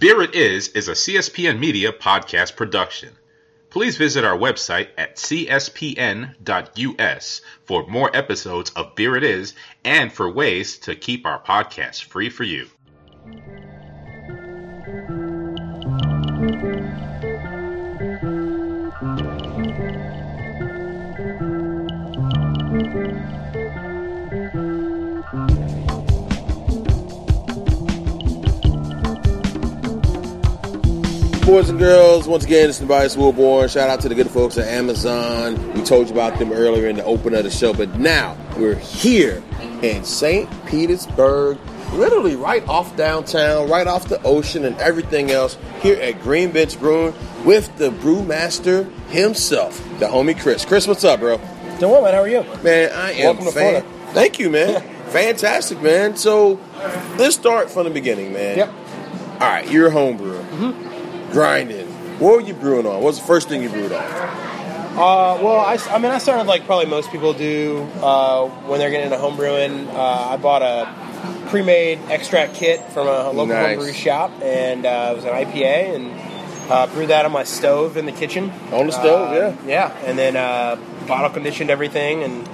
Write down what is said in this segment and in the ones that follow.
Beer It Is is a CSPN Media podcast production. Please visit our website at cspn.us for more episodes of Beer It Is and for ways to keep our podcast free for you. Boys and girls, once again, it's Tobias Wilborn. Shout out to the good folks at Amazon. We told you about them earlier in the open of the show, but now we're here in St. Petersburg, literally right off downtown, right off the ocean and everything else, here at Green Bench Brewing with the brewmaster himself, the homie Chris. Chris, what's up, bro? Doing well, man. How are you? Man, I am Welcome to fan- Florida. Thank you, man. Fantastic, man. So let's start from the beginning, man. Yep. All right, you're a home brewer. Mm-hmm. Grinding. What were you brewing on? What was the first thing you brewed on? Uh, well, I, I mean, I started like probably most people do uh, when they're getting into home brewing. Uh, I bought a pre-made extract kit from a local Nice. homebrew shop, and uh, it was an IPA, and uh, brewed that on my stove in the kitchen. On the stove, Uh, yeah. Yeah, and then uh, bottle conditioned everything, and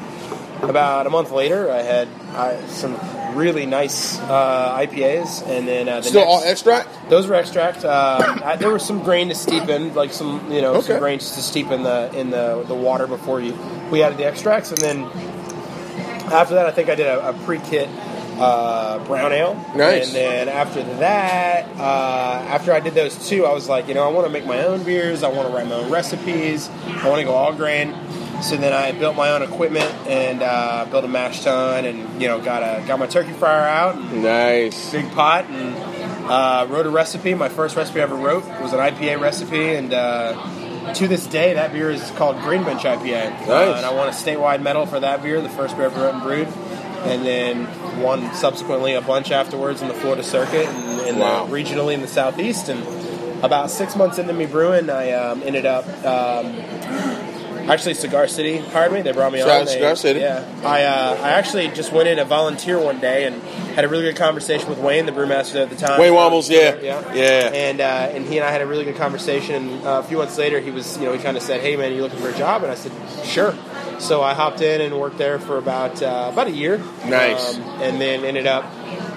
about a month later, I had uh, some really nice uh, IPAs, and then uh, the Still next, all extract? Those were extract. Uh, I, there was some grain to steep in, like some you know Okay. some grains to steep in the in the, the water before you we added the extracts, and then after that, I think I did a, a pre-kit uh, brown ale. Nice. And then after that, uh, after I did those two, I was like, you know, I want to make my own beers. I want to write my own recipes. I want to go all grain. So then I built my own equipment and uh, built a mash tun, and you know, got a got my turkey fryer out. Nice. big pot and uh, wrote a recipe. My first recipe I ever wrote was an IPA recipe, and uh, to this day, that beer is called Green Bench IPA. Uh, Nice. and I won a statewide medal for that beer, the first beer I ever wrote and brewed, and then won subsequently a bunch afterwards in the Florida circuit and, and Wow. the, regionally in the southeast. And about six months into me brewing, I um, ended up. Um, Actually, Cigar City hired me. They brought me Shout on. out They- Cigar City. Yeah, I uh, I actually just went in to volunteer one day and had a really good conversation with Wayne, the brewmaster at the time. Wayne Wambles, yeah. yeah, Yeah. And uh, and he and I had a really good conversation. And uh, a few months later, he was you know he kind of said, "Hey man, you looking for a job?" And I said, "Sure." So I hopped in and worked there for about uh, about a year. Nice. Um, and then ended up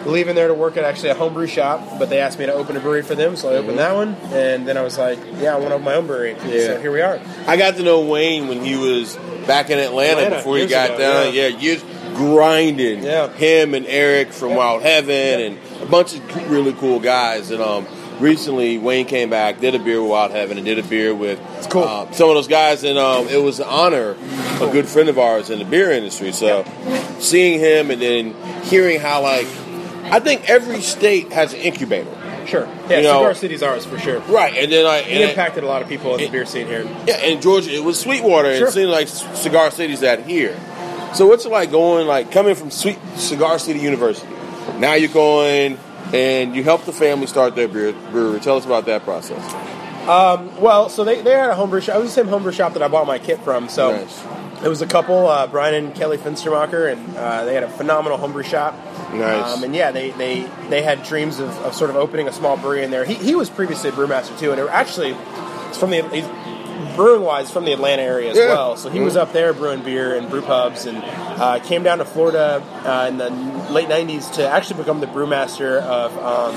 leaving there to work at actually a homebrew shop. But they asked me to open a brewery for them, so I opened that one. And then I was like, "Yeah, I want to open my own brewery." Mm-hmm. Yeah. So here we are. I got to know Wayne when he was back in Atlanta, Atlanta, before he got ago, down. yeah. Yeah, years grinding. Yeah. Him and Eric from Wild Heaven and a bunch of really cool guys. And um, recently, Wayne came back, did a beer with Wild Heaven, and did a beer with cool. uh, some of those guys. And um, it was an honor, a good friend of ours in the beer industry. So seeing him and then hearing how, like, I think every state has an incubator. Sure. Yeah, You know- Cigar City's ours for sure. Right, and then I It and I- impacted a lot of people in the beer scene here. Yeah, in Georgia, it was Sweetwater. Sure. It seemed like Cigar City's that here. So what's it like going, like coming from Sweet Cigar City University? Now you're going and you help the family start their beer brewery. Tell us about that process. Um, well, so they, they had a homebrew shop. It was the same homebrew shop that I bought my kit from. So Nice. It was a couple, uh, Brian and Kelly Finstermacher, and uh, they had a phenomenal homebrew shop. Nice. Um, and yeah, they, they, they had dreams of, of sort of opening a small brewery in there. He, he was previously a brewmaster too, and it actually it's from the he's brewing wise from the Atlanta area as Yeah. well. So he was up there brewing beer and brew pubs, and uh, came down to Florida uh, in the late '90s to actually become the brewmaster of um,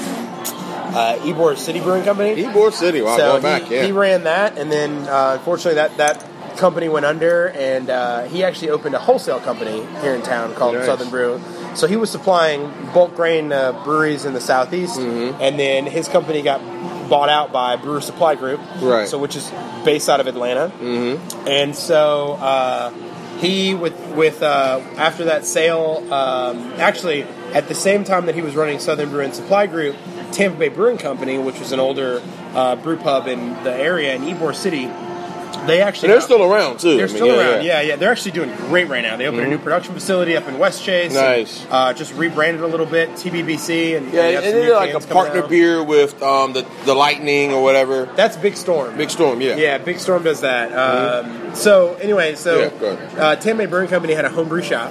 uh, Ybor City Brewing Company. Ybor City. Wow, so going back, he, yeah. he ran that, and then uh, unfortunately that that company went under, and uh, he actually opened a wholesale company here in town called Nice. Southern Brew. So he was supplying bulk grain uh, breweries in the southeast, Mm-hmm. and then his company got bought out by Brewer Supply Group, Right. So which is based out of Atlanta, mm-hmm. and so. Uh, he with with uh, after that sale, um, actually at the same time that he was running Southern Brew and Supply Group, Tampa Bay Brewing Company, which was an older uh, brew pub in the area in Ybor City, they actually And they're still around too. they're I mean, still around. Yeah. yeah, They're actually doing great right now. They opened a new production facility up in Westchase. and, Nice. uh, just rebranded a little bit, TBBC, and Yeah, they have and they're like a partner out. beer with um, the the Lightning or whatever. That's Big Storm. Big Storm, yeah. Yeah, Big Storm does that. Um, so anyway, so Yeah, uh, Tampa Brewing Company had a homebrew shop,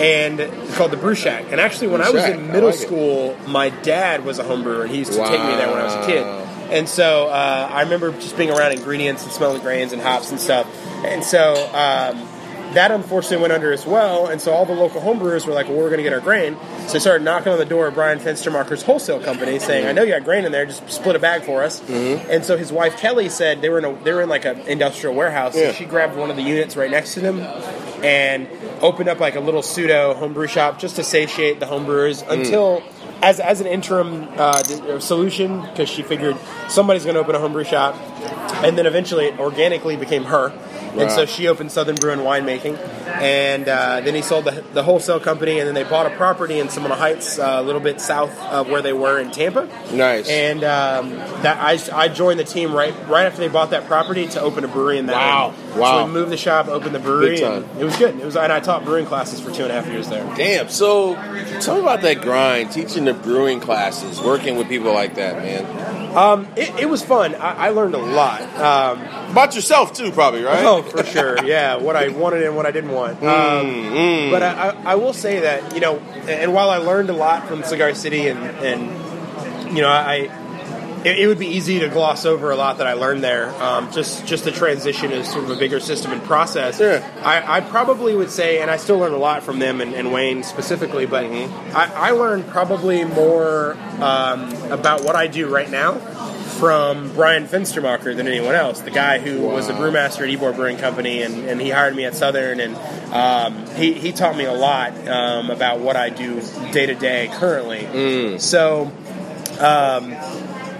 and it's called the Brew Shack. And actually, when Brew I was Shack, in middle like it. school, my dad was a home brewer, and he used to take me there when I was a kid. And so uh, I remember just being around ingredients and smelling grains and hops and stuff. And so um, that unfortunately went under as well. And so all the local homebrewers were like, well, we're going to get our grain. So they started knocking on the door of Brian Fenstermacher's wholesale company saying, I know you got grain in there, just split a bag for us. Mm-hmm. And so his wife Kelly said they were in a, they were in like an industrial warehouse. Yeah. She grabbed one of the units right next to them and opened up like a little pseudo homebrew shop just to satiate the homebrewers Mm. until as, as an interim uh, solution because she figured somebody's going to open a homebrew shop and then eventually it organically became her and so she opened southern brew and winemaking and uh, then he sold the, the wholesale company and then they bought a property in Seminole Heights uh, a little bit south of where they were in Tampa Nice. and um, that I, I joined the team right right after they bought that property to open a brewery in that Wow. area. Wow. so we moved the shop opened the brewery Big time. and it was good it was and I taught brewing classes for two and a half years there Damn. So, tell me about that grind, teaching the brewing classes, working with people like that, man. um, it, it was fun I, I learned a lot um, About yourself too, probably, right? Oh, for sure. Yeah, what I wanted and what I didn't want. Um, mm. But I, I, I will say that you know, and while I learned a lot from Cigar City, and and you know, I it, it would be easy to gloss over a lot that I learned there. Um, just just the transition is sort of a bigger system and process. Yeah. I, I probably would say, and I still learn a lot from them and, and Wayne specifically, but I, I learned probably more um, about what I do right now from Brian Finstermacher than anyone else. The guy who was the brewmaster at Ybor Brewing Company, and, and he hired me at Southern, and um, he, he taught me a lot um, about what I do day to day currently. So. Um,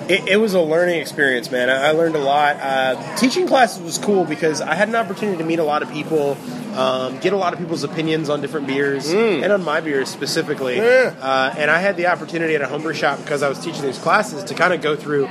it, it was a learning experience, man. I, I learned a lot. Uh, teaching classes was cool because I had an opportunity to meet a lot of people, um, get a lot of people's opinions on different beers, and on my beers specifically. Yeah. Uh, and I had the opportunity at a homebrew shop because I was teaching these classes to kind of go through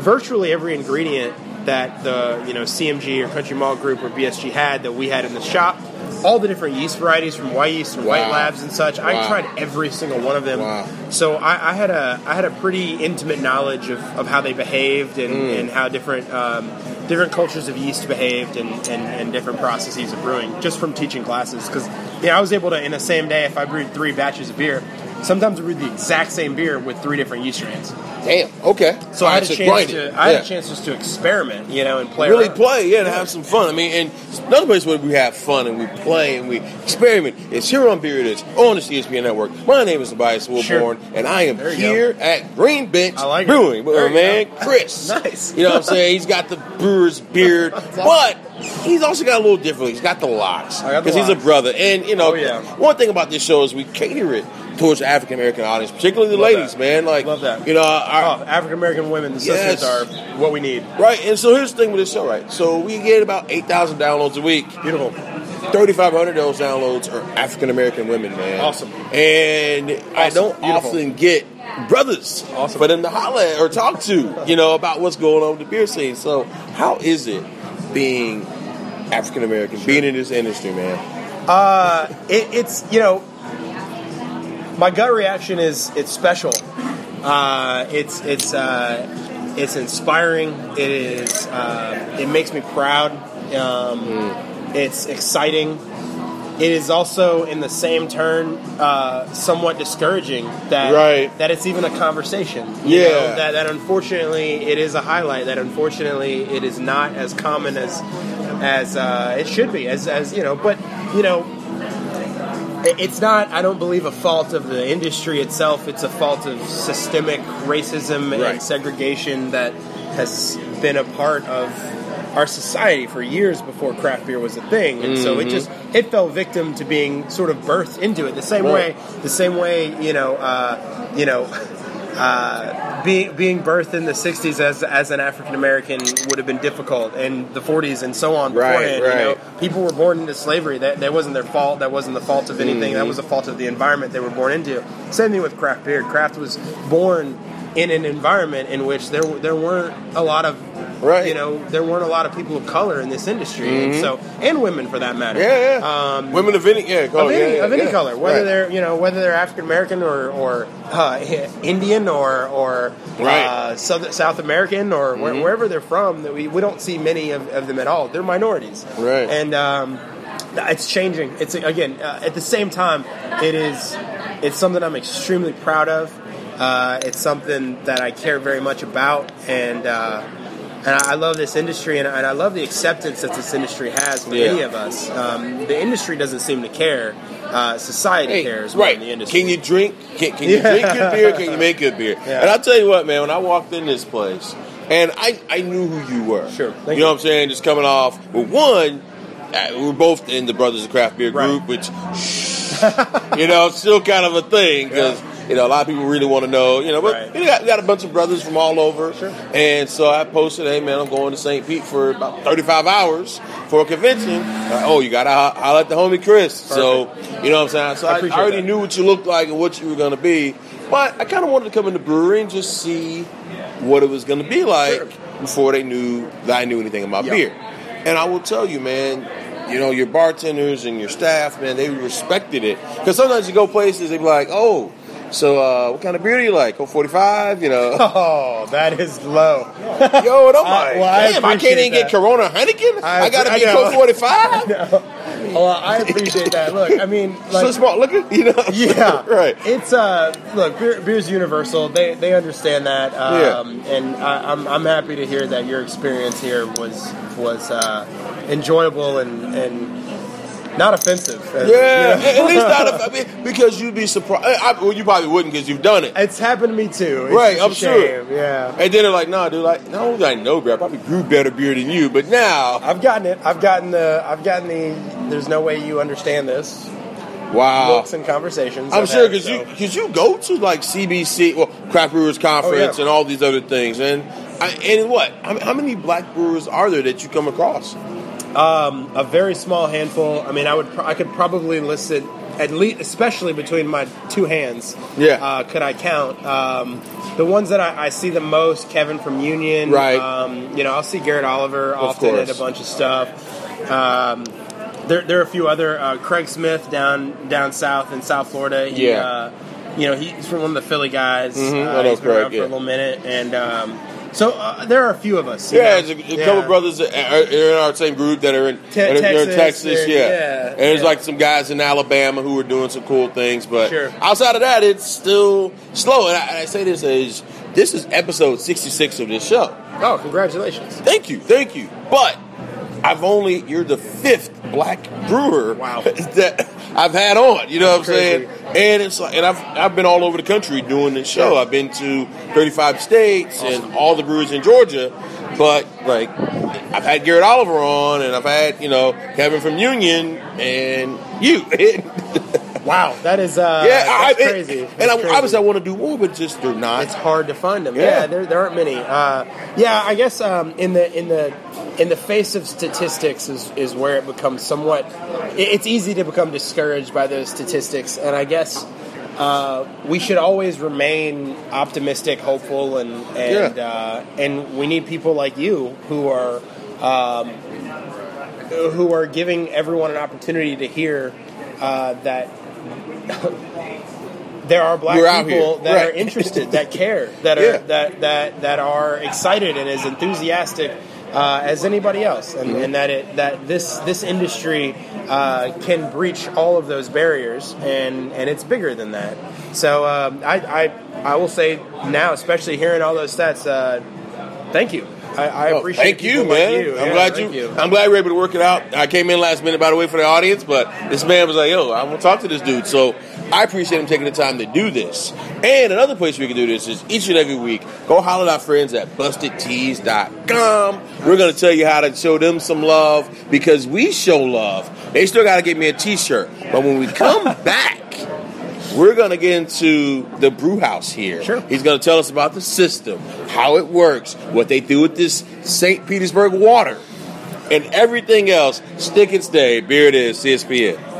virtually every ingredient that the you know CMG or Country Malt Group or BSG had that we had in the shop. All the different yeast varieties from Wyeast and white labs and such. I tried every single one of them. Wow. So I, I had a I had a pretty intimate knowledge of, of how they behaved and, Mm. and how different um, different cultures of yeast behaved and, and, and different processes of brewing just from teaching classes because know, I was able to in the same day if I brewed three batches of beer sometimes I brewed the exact same beer with three different yeast strains Damn. Okay. so I had a chance to. I had Yeah. a chance just to experiment you know and play really around. play, yeah, and have some fun. I mean, and another place where we have fun and we play and we experiment is here on Beer It Is on the CSPN Network. My name is Tobias Wilborn, Sure. and I am here at Green Bench I like it. Brewing with There my man go. Chris. Nice. You know what I'm saying? He's got the brewer's beard, but he's also got a little different. He's got the locks I got the because he's a brother. And you know, Oh, yeah. one thing about this show is we cater it towards the African American audience, particularly the Love ladies, that. man. Like, Love that. You know, our, Oh, African American women associates Yes. are what we need Right, and so here's the thing with this show, right? So we get about 8,000 downloads a week. beautiful 3,500 of those downloads are African American women, man. Awesome. And I Awesome. don't Beautiful. often get brothers Awesome. for them to holler at or talk to, you know, about what's going on with the beer scene. So how is it being African American, being in this industry, man? Uh, it, it's you know, my gut reaction is it's special. Uh, it's it's uh, it's inspiring. It is. Uh, it makes me proud. Um, It's exciting. It is also, in the same turn, uh, somewhat discouraging that Right. that it's even a conversation. Yeah. know, that that unfortunately it is a highlight. That unfortunately it is not as common as as uh, it should be. As as you know, but you know, it's not i don't believe a fault of the industry itself it's a fault of systemic racism Right. and segregation that has been a part of our society for years before craft beer was a thing and so it just it fell victim to being sort of birthed into it the same Right. way the same way you know uh, you know uh, being being birthed in the '60s as as an African American would have been difficult, and the '40s and so on. Right, beforehand, You know, right. people were born into slavery. That that wasn't their fault. That wasn't the fault of anything. Mm-hmm. That was the fault of the environment they were born into. Same thing with craft beer. Craft was born in an environment in which there there weren't a lot of Right. you know there weren't a lot of people of color in this industry, and so and women for that matter. Mm-hmm. Yeah, yeah. Um, Women of any, yeah, of any, yeah, of any color, whether Right. they're you know whether they're African American or or uh, Indian or or Right. uh, South, South American or where, wherever they're from, that we, we don't see many of, of them at all. They're minorities, Right. And um, It's changing. It's again uh, at the same time. It is. It's something I'm extremely proud of. Uh, it's something that I care very much about, and uh, and I love this industry, and, and I love the acceptance that this industry has for Yeah. any of us. Um, the industry doesn't seem to care. Uh, society cares more right. the industry. Can you drink? Can, can you Yeah. drink good beer? Can you make good beer? Yeah. And I'll tell you what, man. When I walked in this place, and I, I knew who you were. Sure. You know you. what I'm saying? Just coming off. Well, one, uh, we're both in the Brothers of Craft Beer Right. group, which, you know, still kind of a thing because. You know, a lot of people really want to know. You know, but Right. we, got, we got a bunch of brothers from all over, Sure. and so I posted, "Hey, man, I'm going to St. Pete for about 35 hours for a convention." Like, oh, you got to ho- holler at the homie Chris. So, you know what I'm saying? So I I, I already that. knew what you looked like and what you were going to be, but I kind of wanted to come in the brewery and just see what it was going to be like Sure. before they knew that I knew anything about Yeah. beer. And I will tell you, man, you know, your bartenders and your staff, man, they respected it. Because sometimes you go places, they be like, oh, so uh, what kind of beer do you like? Oh, 45, you know. Oh, that is low. Yo, and I'm I- like, well, I damn, I can't even get. Corona Heineken? I, I- got to I be know. Colt 45? Well, I appreciate that. Look, I mean, like, so smart looking, you know? yeah, right. It's uh, look, beer, beer's universal. They they understand that, um, and I, I'm I'm happy to hear that your experience here was was uh, enjoyable and and not offensive. And, Yeah, you know, at least not. I mean, because you'd be surprised. I, well, you probably wouldn't because you've done it. it's happened to me too. It's Right, just a I'm sure. shame, Yeah. And then they're like, "No, dude, like, not only I know beer, I probably grew better beer than you, but now, I've gotten it. I've gotten the. I've gotten the. There's no way you understand this. wow." Looks and conversations. I'm I've sure because so. you because you go to like CBC, well, Craft Brewers Conference, Oh, yeah. and all these other things, and I, and what? How, how many black brewers are there that you come across? Um, a very small handful. I mean, I would. I could probably list it at least, especially between my two hands. Yeah. Uh, could I count um, the ones that I, I see the most? Kevin from Union. Right. Um, you know, I'll see Garrett Oliver often at a bunch of stuff. Um, there, there are a few other. Uh, Craig Smith down down south in South Florida. He, Yeah. Uh, you know, he's from one of the Philly guys. Mhm, Uh, he's been Craig, around for a little minute, and um, so uh, there are a few of us. Yeah, know. there's a, a Yeah. couple brothers that are are in our same group that are in, Te- are in Texas, Texas, yeah. yeah, And there's yeah. like some guys in Alabama who are doing some cool things, but Sure. outside of that, it's still slow. And I, and I say this as this is episode 66 of this show. Oh, congratulations! Thank you, thank you. But I've only you're the fifth black brewer Wow. that I've had on. You know what I'm Crazy. saying? And it's like, and I've I've been all over the country doing this show. I've been to 35 states and all the breweries in Georgia. But like, I've had Garrett Oliver on, and I've had you know Kevin from Union, and you. Wow, that is uh, yeah, that's I, crazy. And, That's I, crazy. obviously, I want to do more, but just they're not. it's hard to find them. Yeah. Yeah, there, there aren't many. Uh, yeah, I guess um, in the in the in the face of statistics is, is where it becomes somewhat. It's easy to become discouraged by those statistics, and I guess. Uh, we should always remain optimistic, hopeful, and and Yeah. uh, and we need people like you who are um, who are giving everyone an opportunity to hear uh, that there are black We're people that Right. are interested, that care, that are Yeah. that that that are excited and as enthusiastic uh, as anybody else, and, and that it that this this industry uh, can breach all of those barriers, and and it's bigger than that. So um, I, I I will say now, especially hearing all those stats, uh, thank you. I, I Oh, appreciate. thank you, people like man. you. I'm Yeah, glad thank you, I'm glad we were able to work it out. I came in last minute, by the way, for the audience, but this man was like, "Yo, I'm gonna talk to this dude." So I appreciate him taking the time to do this. And another place we can do this is each and every week. Go holler at our friends at BustedTees.com. We're gonna tell you how to show them some love because we show love. They still gotta get me a T-shirt, but when we come back. We're going to get into the brew house here. Sure. He's going to tell us about the system, how it works, what they do with this St. Petersburg water, and everything else. Stick and stay. Beer it is, CSPN.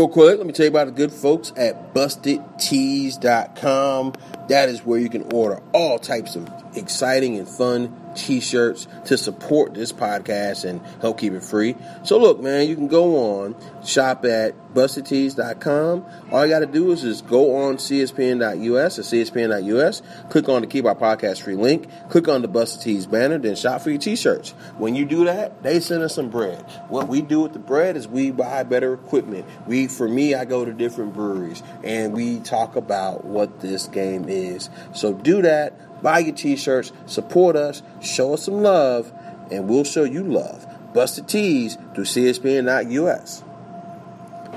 Real quick, let me tell you about the good folks at BustedTees.com. That is where you can order all types of exciting and fun t-shirts to support this podcast and help keep it free. So look, man, you can go on shop at bustedtees.com. All you got to do is just go on cspn.us or cspn.us, click on the keep our podcast free link, click on the Busted Tees banner, then shop for your t-shirts. When you do that, they send us some bread. What we do with the bread is we buy better equipment. We, for me, I go to different breweries and we talk about what this game is. So do that buy your t-shirts, support us, show us some love, and we'll show you love. Busted Tees through CSPN.us.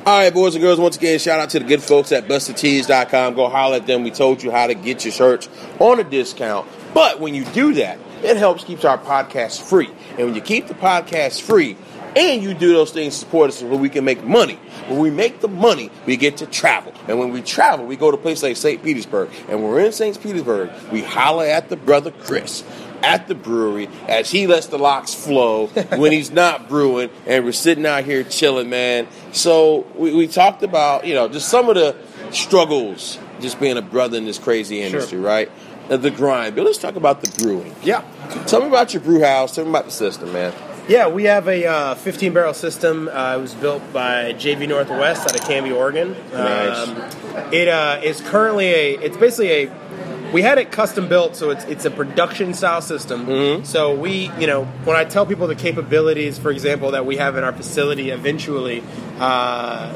All right, boys and girls, once again, shout out to the good folks at BustedTees.com. Go holler at them. We told you how to get your shirts on a discount. But when you do that, it helps keeps our podcast free. And when you keep the podcast free, and you do those things to support us so we can make money. When we make the money, we get to travel. And when we travel, we go to places like St. Petersburg. And when we're in St. Petersburg, we holler at the brother Chris at the brewery as he lets the locks flow when he's not brewing and we're sitting out here chilling, man. So we, we talked about, you know, just some of the struggles just being a brother in this crazy industry, Sure. right? Uh, The grind. But let's talk about the brewing. Yeah. Tell me about your brew house. Tell me about the system, man. Yeah, we have a uh, 15 barrel system. Uh, it was built by JV Northwest out of Canby, Oregon. Nice. Um, it uh, is currently a. It's basically a. We had it custom built, so it's it's a production style system. Mm-hmm. So we, you know, when I tell people the capabilities, for example, that we have in our facility, eventually, uh,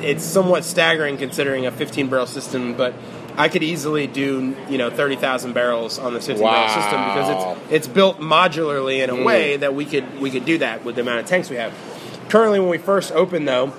it's somewhat staggering considering a 15 barrel system, but. I could easily do, you know, thirty thousand barrels on the 15 barrel system because it's it's built modularly in a mm. way that we could we could do that with the amount of tanks we have. Currently, when we first opened, though,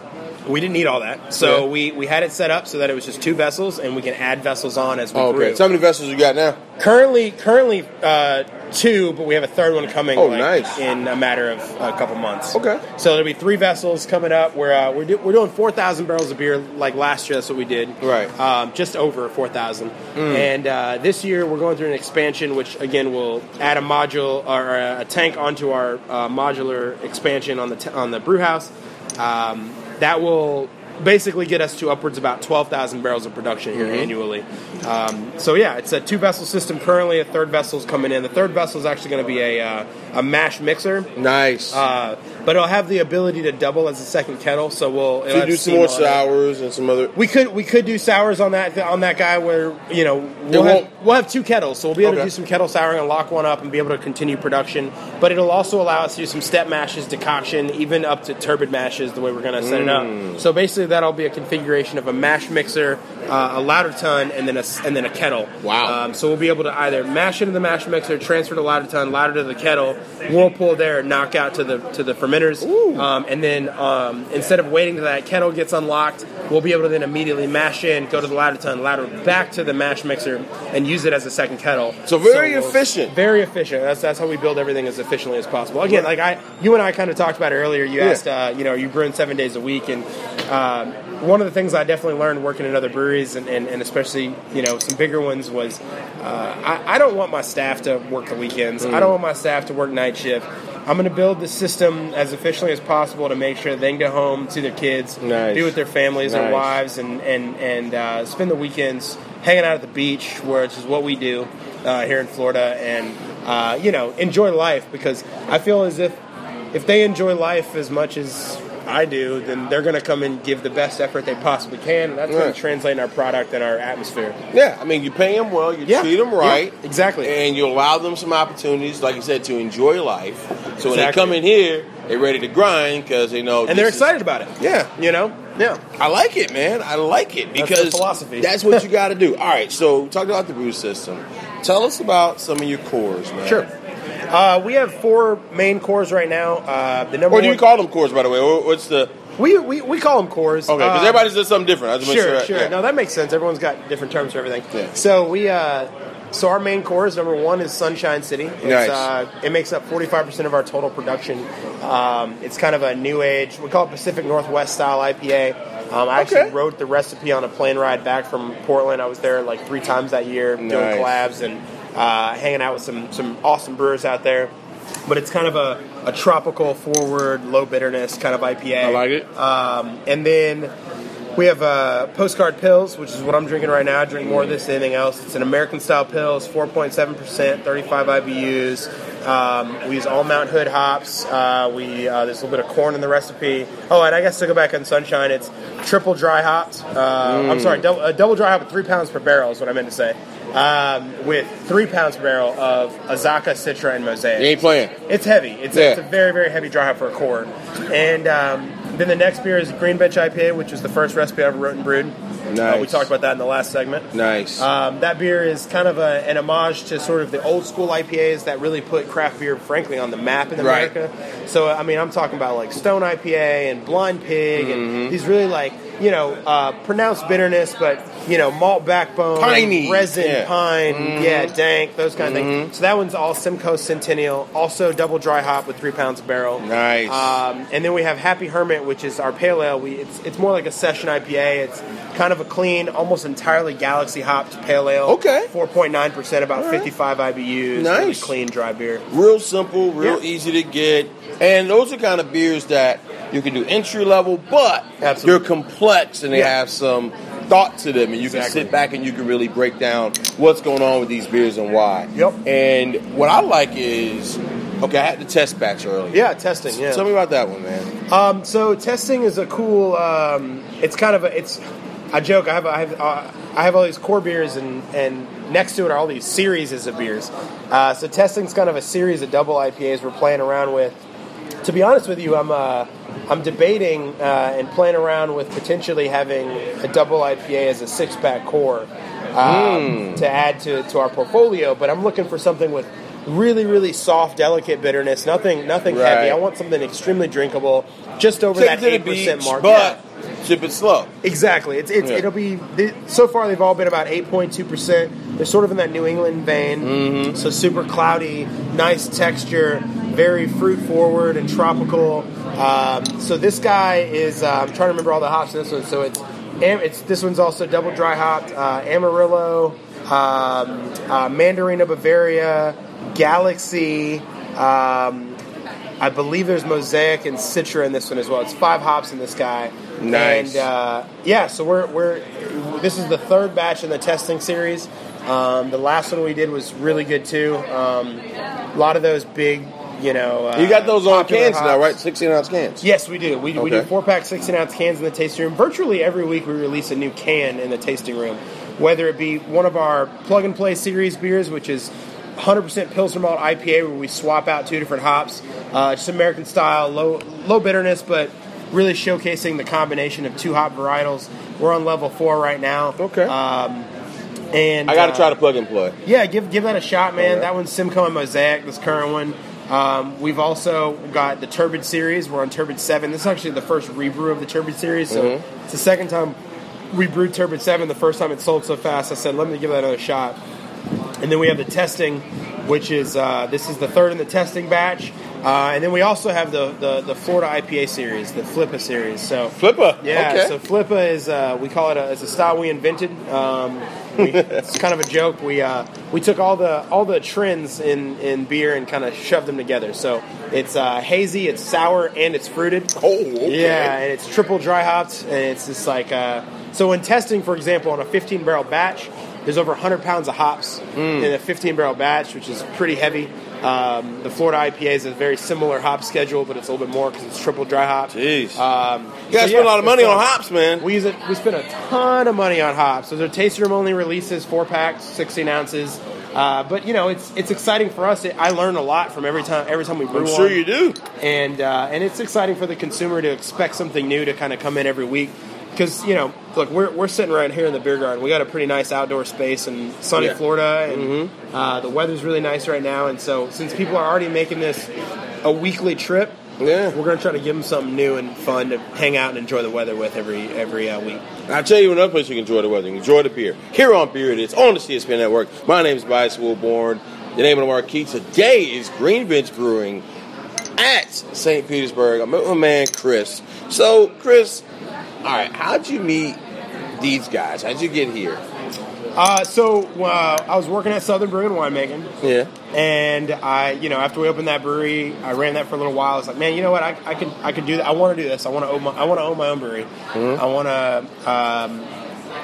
we didn't need all that, so Yeah. we we had it set up so that it was just two vessels, and we can add vessels on as we Oh, okay. brew. Tell me the vessels you got now. currently, currently uh, two, but we have a third one coming. Oh, like, nice. In a matter of a couple months. Okay. So there'll be three vessels coming up. We're uh, we're, do, we're doing four thousand barrels of beer like last year. That's what we did. Right. Um, just over four thousand. Mm. And uh, this year we're going through an expansion, which again will add a module or a tank onto our uh, modular expansion on the t- on the brew house. Um, that will basically get us to upwards about 12,000 barrels of production Mm-hmm. here annually. Um, so yeah, it's a two vessel system currently. A third vessel is coming in. The third vessel is actually going to be a uh, a mash mixer. Nice. Uh, but it'll have the ability to double as a second kettle, so we'll so do some more on it. sours and some other. We could we could do sours on that on that guy where you know we'll, have, we'll have two kettles, so we'll be able Okay. to do some kettle souring and lock one up and be able to continue production. But it'll also allow us to do some step mashes, decoction, even up to turbid mashes the way we're going to set it Mm. up. So basically, that'll be a configuration of a mash mixer, uh, a lauter tun, and then a and then a kettle. Wow. Um, so we'll be able to either mash into the mash mixer, transfer to the lauter tun, lauter to the kettle, whirlpool there, knock out to the to the fermenters, um, and then um, instead of waiting till that kettle gets unlocked, we'll be able to then immediately mash in, go to the lauter tun, lauter back to the mash mixer, and use it as a second kettle. So very we'll- efficient. Very efficient. That's that's how we build everything as efficiently as possible. Again, like I, you and I kind of talked about it earlier. You Yeah. asked, uh, you know, you brewing seven days a week, and um, one of the things I definitely learned working in other breweries, and, and, and especially you know some bigger ones, was uh, I, I don't want my staff to work the weekends. I don't Mm. want my staff to work night shift. I'm going to build the system as efficiently as possible to make sure they can go home, see their kids, Nice. be with their families, their wives, and and and uh, spend the weekends hanging out at the beach, which is what we do uh, here in Florida, and uh, you know enjoy life because I feel as if if they enjoy life as much as I do, then they're going to come and give the best effort they possibly can. And that's going Right. to translate in our product and our atmosphere. Yeah, I mean, you pay them well, you Yeah. treat them right, Yeah, exactly. and you allow them some opportunities, like you said, to enjoy life. So when they come in here, they're ready to grind because they know, And they're this is- excited about it. Yeah, You know? Yeah. I like it, man. I like it That's because the philosophy. That's what you got to do. All right, so talk about the brew system. Tell us about some of your cores, man. Sure. Uh, we have four main cores right now. Uh, the number Or do you one, call them cores, by the way? Or What's the we, we, we call them cores. okay? Because Uh, everybody says something different. I just make Sure, sure. sure. yeah. No, that makes sense. Everyone's got different terms for everything. Yeah. So we, uh, so our main cores, number one is Sunshine City. It's, Nice. uh, it makes up 45% of our total production. Um, it's kind of a new age. We call it Pacific Northwest style IPA. Um, I actually wrote the recipe on a plane ride back from Portland. I was there like three times that year Nice. doing collabs and uh, hanging out with some some awesome brewers out there. But it's kind of a, a tropical, forward, low bitterness kind of IPA. I like it. Um, and then We have uh, Postcard Pils, which is what I'm drinking right now. I drink more of this than anything else. It's an American style pill. It's 4.7%, 35 IBUs. Um, we use all Mount Hood hops. Uh, we uh, There's a little bit of corn in the recipe. Oh, and I guess to go back on Sunshine, it's triple dry hopped. Uh, I'm sorry, double, uh, double dry hop at three pounds per barrel is what I meant to say. Um, with three pounds per barrel of Azacca, Citra, and Mosaic. You ain't playing. It's heavy. It's, Yeah. it's a very, very heavy dry hop for a core. And um, then the next beer is Green Bench IPA, which is the first recipe I ever wrote and brewed. Uh, Nice. we talked about that in the last segment. Nice. Um, that beer is kind of a, an homage to sort of the old school IPAs that really put craft beer, frankly, on the map in Right. America. So, I mean, I'm talking about like Stone IPA and Blind Pig Mm-hmm. and these really like, you know, uh, pronounced bitterness, but, you know, malt backbone, Piney. resin, Yeah. Mm-hmm. pine, yeah, dank, those kind of things. So that one's all Simcoe Centennial, also double dry hop with three pounds a barrel. Nice. Um, and then we have Happy Hermit, which is our pale ale. We it's it's more like a session IPA. It's kind of a clean, almost entirely Galaxy hopped pale ale. Okay. four point nine percent, about right. fifty five IBUs. Nice. really clean dry beer. real simple, real Yeah. easy to get, and those are kind of beers that you can do entry level, but Absolutely. they're complex and they Yeah. have some thought to them, and you Exactly. can sit back and you can really break down what's going on with these beers and why. Yep. And what I like is, okay, I had the test batch earlier. Yeah, testing. Yeah. Tell me about that one, man. Um, so testing is a cool. Um, it's kind of a. It's. I joke. I have. I have. Uh, I have all these core beers, and and next to it are all these series of beers. Uh, so testing's kind of a series of double IPAs we're playing around with. To be honest with you, I'm. Uh, I'm debating uh, and playing around with potentially having a double IPA as a six pack core um, to add to, to our portfolio, but I'm looking for something with really, really soft, delicate bitterness. Nothing, nothing Right. heavy. I want something extremely drinkable, just over Take that it to the eight percent mark. but Yeah. ship it slow. Exactly. It's, it's Yeah. it'll be they, so far they've all been about eight point two percent. They're sort of in that New England vein. Mm-hmm. So super cloudy, nice texture, very fruit forward and tropical. Um, so this guy is uh, I'm trying to remember all the hops in this one. So it's it's this one's also double dry hopped uh, Amarillo, um, uh, Mandarina Bavaria, Galaxy. Um, I believe there's Mosaic and Citra in this one as well. It's five hops in this guy. Nice. And uh, yeah, so we're we're this is the third batch in the testing series. Um, the last one we did was really good too. Um, a lot of those big, you know. Uh, You got those on cans now, right? 16 ounce cans. Yes, we do. We, we do four pack, 16 ounce cans in the tasting room. Virtually every week, we release a new can in the tasting room, whether it be one of our plug and play series beers, which is 100% Pilsner Malt IPA, where we swap out two different hops, uh, just American style, low low bitterness, but really showcasing the combination of two hop varietals. We're on level four right now. Okay. Um, and I got to uh, try to plug and play. yeah, give give that a shot, man. Alright. That one's Simcoe and Mosaic. This current one. Um, we've also got the Turbid series. We're on Turbid Seven. This is actually the first rebrew of the Turbid series, so Mm-hmm. it's the second time we brewed Turbid Seven. The first time it sold so fast, I said, "Let me give that another shot." And then we have the testing, which is uh, this is the third in the testing batch. Uh, and then we also have the, the, the Florida IPA series, the Flippa series. So Flipper. yeah, Okay. so Flippa is uh, we call it a, it's a style we invented. Um, we, it's kind of a joke. We uh, we took all the all the trends in, in beer and kind of shoved them together. So it's uh, hazy, it's sour, and it's fruited. Oh, okay. Yeah, and it's triple dry hopped, and it's just like uh, so. When testing, for example, on a 15 barrel batch, there's over 100 pounds of hops Mm. in a 15 barrel batch, which is pretty heavy. Um, the Florida IPA is a very similar hop schedule, but it's a little bit more because it's triple dry hopped. Jeez. Um, you guys so spend yeah, a lot of money on hops, man. We use it. We spend a ton of money on hops. So they're tasting room only releases, four packs, sixteen ounces. Uh, but you know, it's it's exciting for us. It, I learn a lot from every time every time we brew I'm sure one. you do. and uh, and it's exciting for the consumer to expect something new to kind of come in every week. Because you know, look, we're, we're sitting right here in the beer garden. We got a pretty nice outdoor space in sunny Yeah. Mm-hmm. Florida, and uh, the weather's really nice right now. And so, since people are already making this a weekly trip, Yeah. we're going to try to give them something new and fun to hang out and enjoy the weather with every every uh, week. I'll tell you another place you can enjoy the weather. You can enjoy the beer. Here on Beer It Is, on the CSPN Network. My name is Bias Wilborn. The name of the marquee today is Green Bench Brewing at St. Petersburg. I'm with my man, Chris. So, Chris, all right, how'd you meet these guys? How'd you get here? Uh, so uh, I was working at Southern Brewing and Winemaking. Yeah. And I, you know, after we opened that brewery, I ran that for a little while. I was like, man, you know what? I, I can, I can do that. I want to do this. I want to own my, I want to own my own brewery. I want to, um,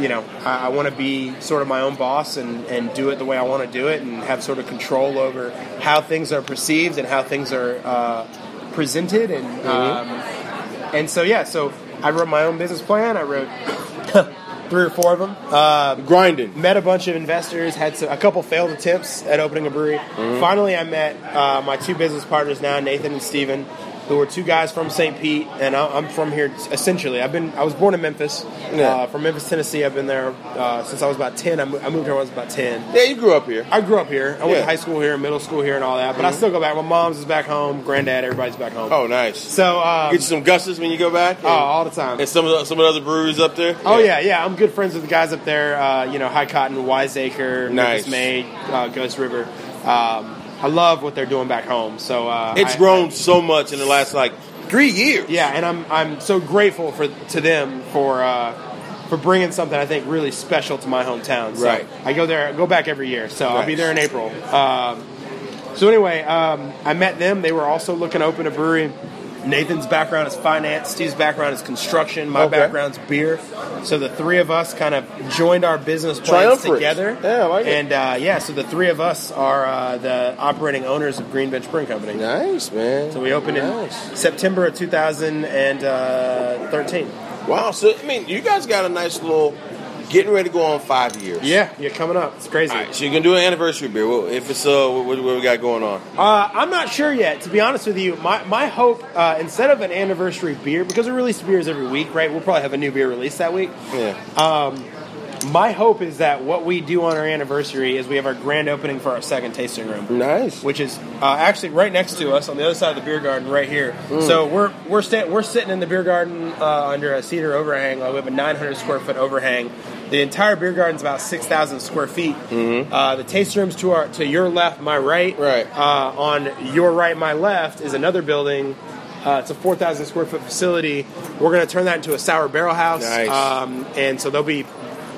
you know, I, I want to be sort of my own boss and, and do it the way I want to do it and have sort of control over how things are perceived and how things are uh, presented and um, and so yeah, so I wrote my own business plan. I wrote three or four of them. Uh, Grinding. met a bunch of investors, had some, a couple failed attempts at opening a brewery. Finally, I met uh, my two business partners now, Nathan and Steven, who were two guys from St. Pete, and I- I'm from here essentially. I've been I was born in Memphis, Yeah. uh, from Memphis, Tennessee. I've been there uh, since I was about ten. I mo- I moved here when I was about ten. Yeah, you grew up here. I grew up here. I went Yeah. to high school here, middle school here, and all that. But I still go back. My mom's is back home. Granddad, everybody's back home. Oh, nice. So, um, Get you some Gus's when you go back. oh, all the time. And some of the, some of the other breweries up there. Oh yeah, yeah. I'm good friends with the guys up there. Uh, you know, High Cotton, Wiseacre, Nice. Memphis Made, uh, Ghost River. Um, I love what they're doing back home. So uh, It's I- grown so much in the last like three years. yeah, and I'm I'm so grateful for to them for uh, for bringing something I think really special to my hometown. So Right. I go there, I go back every year. So I'll be there in April. Um, so anyway, um, I met them. They were also looking to open a brewery. Nathan's background is finance. Steve's background is construction. My Okay. background's beer. So the three of us kind of joined our business plans together. Yeah, I like it. and uh, yeah, so the three of us are uh, the operating owners of Green Bench Brewing Company. Nice man. So we opened nice. in September of 2013. Wow. So I mean, you guys got a nice little getting ready to go on five years. Yeah, you're coming up. It's crazy. Right, so you can do an anniversary beer. Well, if it's uh, what, what we got going on? Uh, I'm not sure yet, to be honest with you. My, my hope, uh, instead of an anniversary beer, because we release beers every week, right? We'll probably have a new beer released that week. Yeah. Um, My hope is that what we do on our anniversary is we have our grand opening for our second tasting room. nice. which is uh, actually right next to us on the other side of the beer garden, right here. So we're we're sta- we're sitting in the beer garden uh, under a cedar overhang. Uh, we have a 900 square foot overhang. The entire beer garden is about 6,000 square feet. Uh, the taste rooms to our to your left, my right. Right. Uh, on your right, my left is another building. Uh, it's a 4,000 square foot facility. We're going to turn that into a sour barrel house. Nice. Um, and so there'll be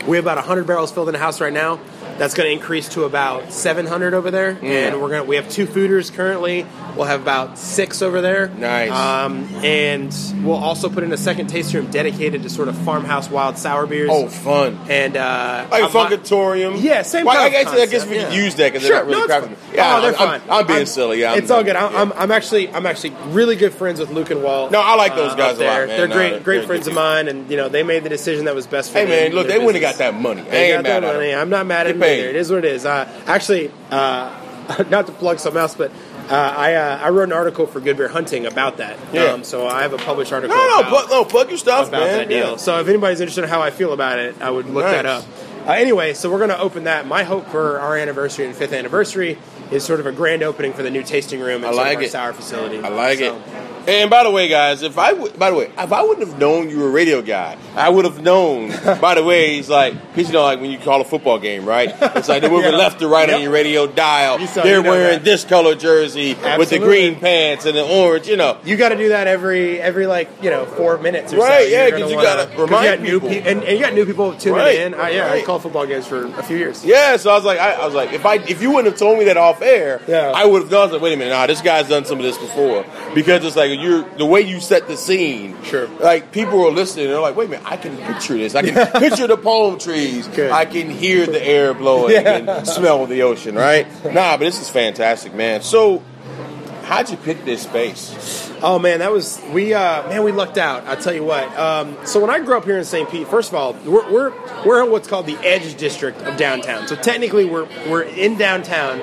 we have about 100 barrels filled in the house right now. That's going to increase to about 700 over there, and we're going. to We have two foeders currently. We'll have about six over there. Nice. Um, and we'll also put in a second taste room dedicated to sort of farmhouse wild sour beers. Oh, fun. and uh, Like a I'm not- Funkatorium. Yeah, same Well, I guess, I guess we could use that because Sure, they're not really no, Yeah, oh, they're I'm, fine. I'm, I'm being silly. Yeah, I'm- it's all good. I'm, yeah. I'm, I'm actually I'm actually really good friends with Luke and Walt. No, I like those uh, guys a lot, man. They're No, great, they're- great friends of mine, and you know they made the decision that was best for me. Hey man, look, they wouldn't have got that money. They got mad their at money. I'm not mad at Get them paid. either. It is what it is. Uh, actually, uh, not to plug something else, but uh, I uh, I wrote an article for Good Beer Hunting about that. Yeah. Um, so I have a published article. No, no, about, plug, no, plug your stuff, about man. that deal. Yeah. So if anybody's interested in how I feel about it, I would look that up. Uh, anyway, so we're going to open that. My hope for our anniversary and fifth anniversary is sort of a grand opening for the new tasting room and I sort of like our it. sour facility. I like So- it. And by the way, guys, if I would, by the way, if I wouldn't have known you were a radio guy, I would have known. by the way, he's like, cause you know, like when you call a football game, right? It's like they're moving Yeah. left to right on your radio dial. You they're you know wearing that. this color jersey with the green pants and the orange. You know, You got to do that every every like you know four minutes or so. Right, yeah, You're 'cause gonna you gotta 'cause remind you got new people. pe- and, and you got new people tuning Right, in. I, yeah, I right. called football games for a few years. Yeah, so I was like, I, I was like, if I if you wouldn't have told me that off air, Yeah. I would have gone. Like, wait a minute, nah, this guy's done some of this before because it's like you're the way you set the scene. Sure. Like people are listening, they're like, wait a minute, I can picture this. I can picture the palm trees. Good. I can hear the air blowing Yeah. and smell the ocean. Right? Nah, but this is fantastic, man. So. How'd you pick this space? Oh man, that was we. Uh, man, we lucked out. I tell you what. Um, so when I grew up here in St. Pete, first of all, we're, we're we're in what's called the Edge District of downtown. So technically, we're we're in downtown.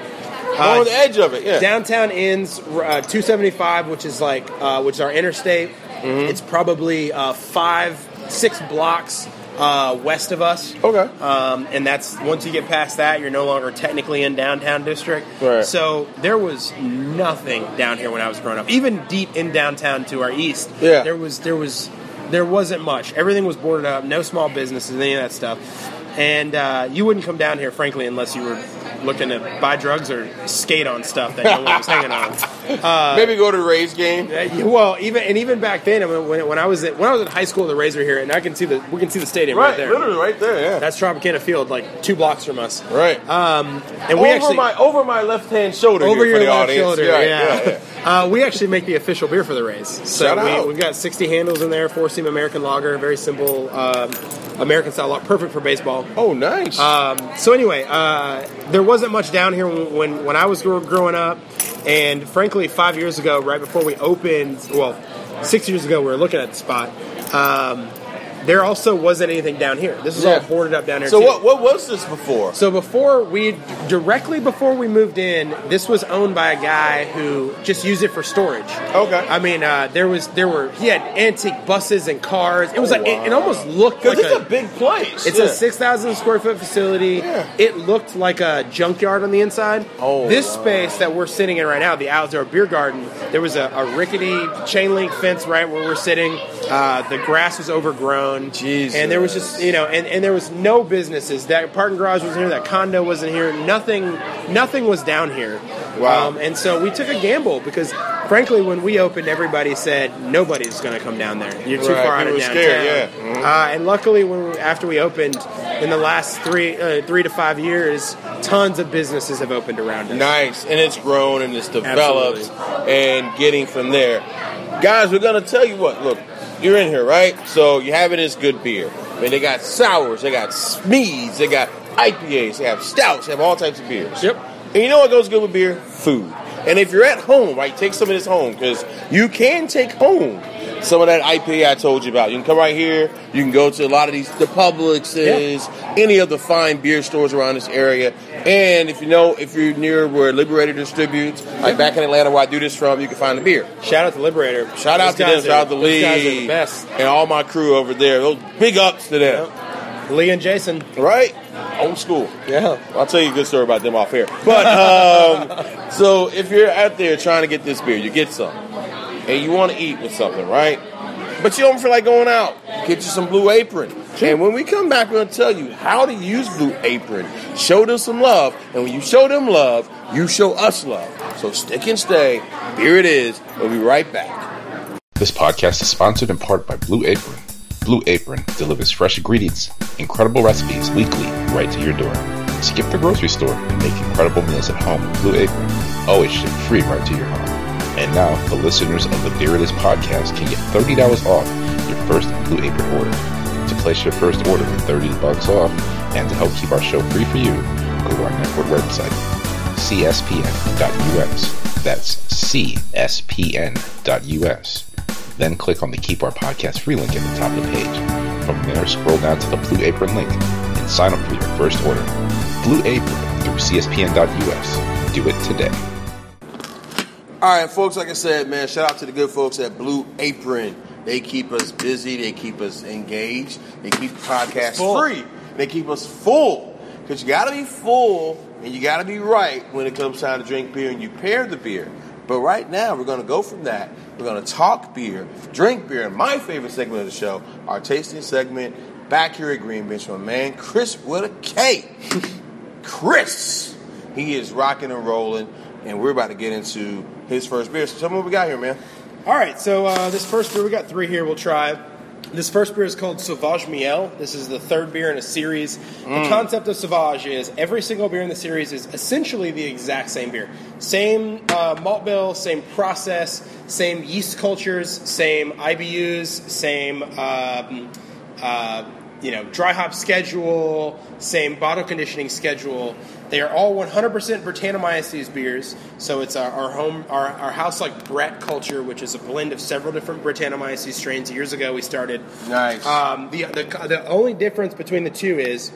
Uh, on the edge of it, yeah. Downtown ends uh, 275, which is like uh, which is our interstate. Mm-hmm. It's probably uh, five, six blocks uh, west of us. Okay. Um, and that's once you get past that, you're no longer technically in downtown district. Right. So there was nothing down here when I was growing up. Even deep in downtown to our east, Yeah. there was there was there wasn't much. Everything was boarded up. No small businesses, any of that stuff. And uh, you wouldn't come down here, frankly, unless you were looking to buy drugs or skate on stuff that no one was hanging on. Maybe go to the Rays game. Uh, well, even and even back then, I mean, when, when I was at, when I was in high school, the Rays were here, and I can see the we can see the stadium right, there. literally right there. Yeah, That's Tropicana Field, like two blocks from us. right. Um, and we over actually my over my left hand shoulder. over here for your the left audience. shoulder, Yeah, yeah. yeah, yeah. Uh, we actually make the official beer for the Rays. So Shout we, we've got 60 handles in there, four seam American lager, very simple um, American style lager, perfect for baseball. Oh, nice. Um, so anyway, uh, there wasn't much down here when, when when I was gr- growing up, and frankly, five years ago, right before we opened, well, six years ago, we were looking at the spot. Um, there also wasn't anything down here. This was Yeah. all boarded up down here. so too. what what was this before? So before we, directly before we moved in, this was owned by a guy who just used it for storage. Okay. I mean, uh, there was there were he had antique buses and cars. It was Oh, like it, it almost looked like it's a, big place. it's yeah. a six thousand square foot facility. Yeah. It looked like a junkyard on the inside. Oh, this wow. space that we're sitting in right now, the outdoor beer garden, there was a, a rickety chain link fence right where we're sitting. Uh, the grass was overgrown. Jesus. And there was just you know, and, and there was no businesses. That parking garage wasn't here. That condo wasn't here. Nothing, nothing was down here. Wow. Um, and so we took a gamble because, frankly, when we opened, everybody said nobody's going to come down there. You're too Right, far out of downtown. scared, yeah. Mhm. Uh, and luckily, when we, after we opened, in the last three uh, three to five years, tons of businesses have opened around us. nice, and it's grown and it's developed, and getting from there. Guys, we're gonna tell you what. Look, you're in here, right? So you have it as good beer. I mean, they got sours, they got Smeads, they got IPAs, they have stouts, they have all types of beers. Yep. And you know what goes good with beer? Food. And if you're at home, right, take some of this home because you can take home some of that IPA I told you about. You can come right here. You can go to a lot of these, the Publixes, any of the fine beer stores around this area. And if you know, if you're near where Liberator distributes, like back in Atlanta where I do this from, you can find the beer. Shout out to Liberator. Shout out Those to them. Shout out to Lee guys are the best. and all my crew over there. Those big ups to them. Lee and Jason. Right? Old school. Yeah. I'll tell you a good story about them off here. But um, so if you're out there trying to get this beer, you get some, and you want to eat with something, right? But you don't feel like going out. Get you some Blue Apron. And when we come back, we're going to tell you how to use Blue Apron. Show them some love, and when you show them love, you show us love. So stick and stay. Here it is. We'll be right back. This podcast is sponsored in part by Blue Apron. Blue Apron delivers fresh ingredients, incredible recipes weekly right to your door. Skip the grocery store and make incredible meals at home with Blue Apron. Always shipped free right to your home. And now, the listeners of the Beer It Is podcast can get $30 off your first Blue Apron order. To place your first order for 30 bucks off and to help keep our show free for you, go to our network website, cspn.us. That's cspn.us. Then click on the Keep Our Podcast free link at the top of the page. From there, scroll down to the Blue Apron link and sign up for your first order. Blue Apron through cspn.us. Do it today. All right, folks, like I said, man, shout out to the good folks at Blue Apron. They keep us busy, they keep us engaged, they keep the podcast Full. free, they keep us full. Because you got to be full and you got to be right when it comes time to drink beer and you pair the beer. But right now, we're going to go from that. We're going to talk beer, drink beer, and my favorite segment of the show, our tasting segment, back here at Green Bench, my man, Chris with a K. Chris. He is rocking and rolling, and we're about to get into his first beer. So tell me what we got here, man. All right, so uh, this first beer, we got three here. We'll try. This first beer is called Sauvage Miel. This is the third beer in a series. The concept of Sauvage is every single beer in the series is essentially the exact same beer. Same uh, malt bill, same process, same yeast cultures, same IBUs, same um, uh, you know dry hop schedule, same bottle conditioning schedule. They are all 100% Brettanomyces beers. So it's our, our home, our, our house like Brett culture, which is a blend of several different Brettanomyces strains. Years ago, we started. Nice. Um, the, the the only difference between the two is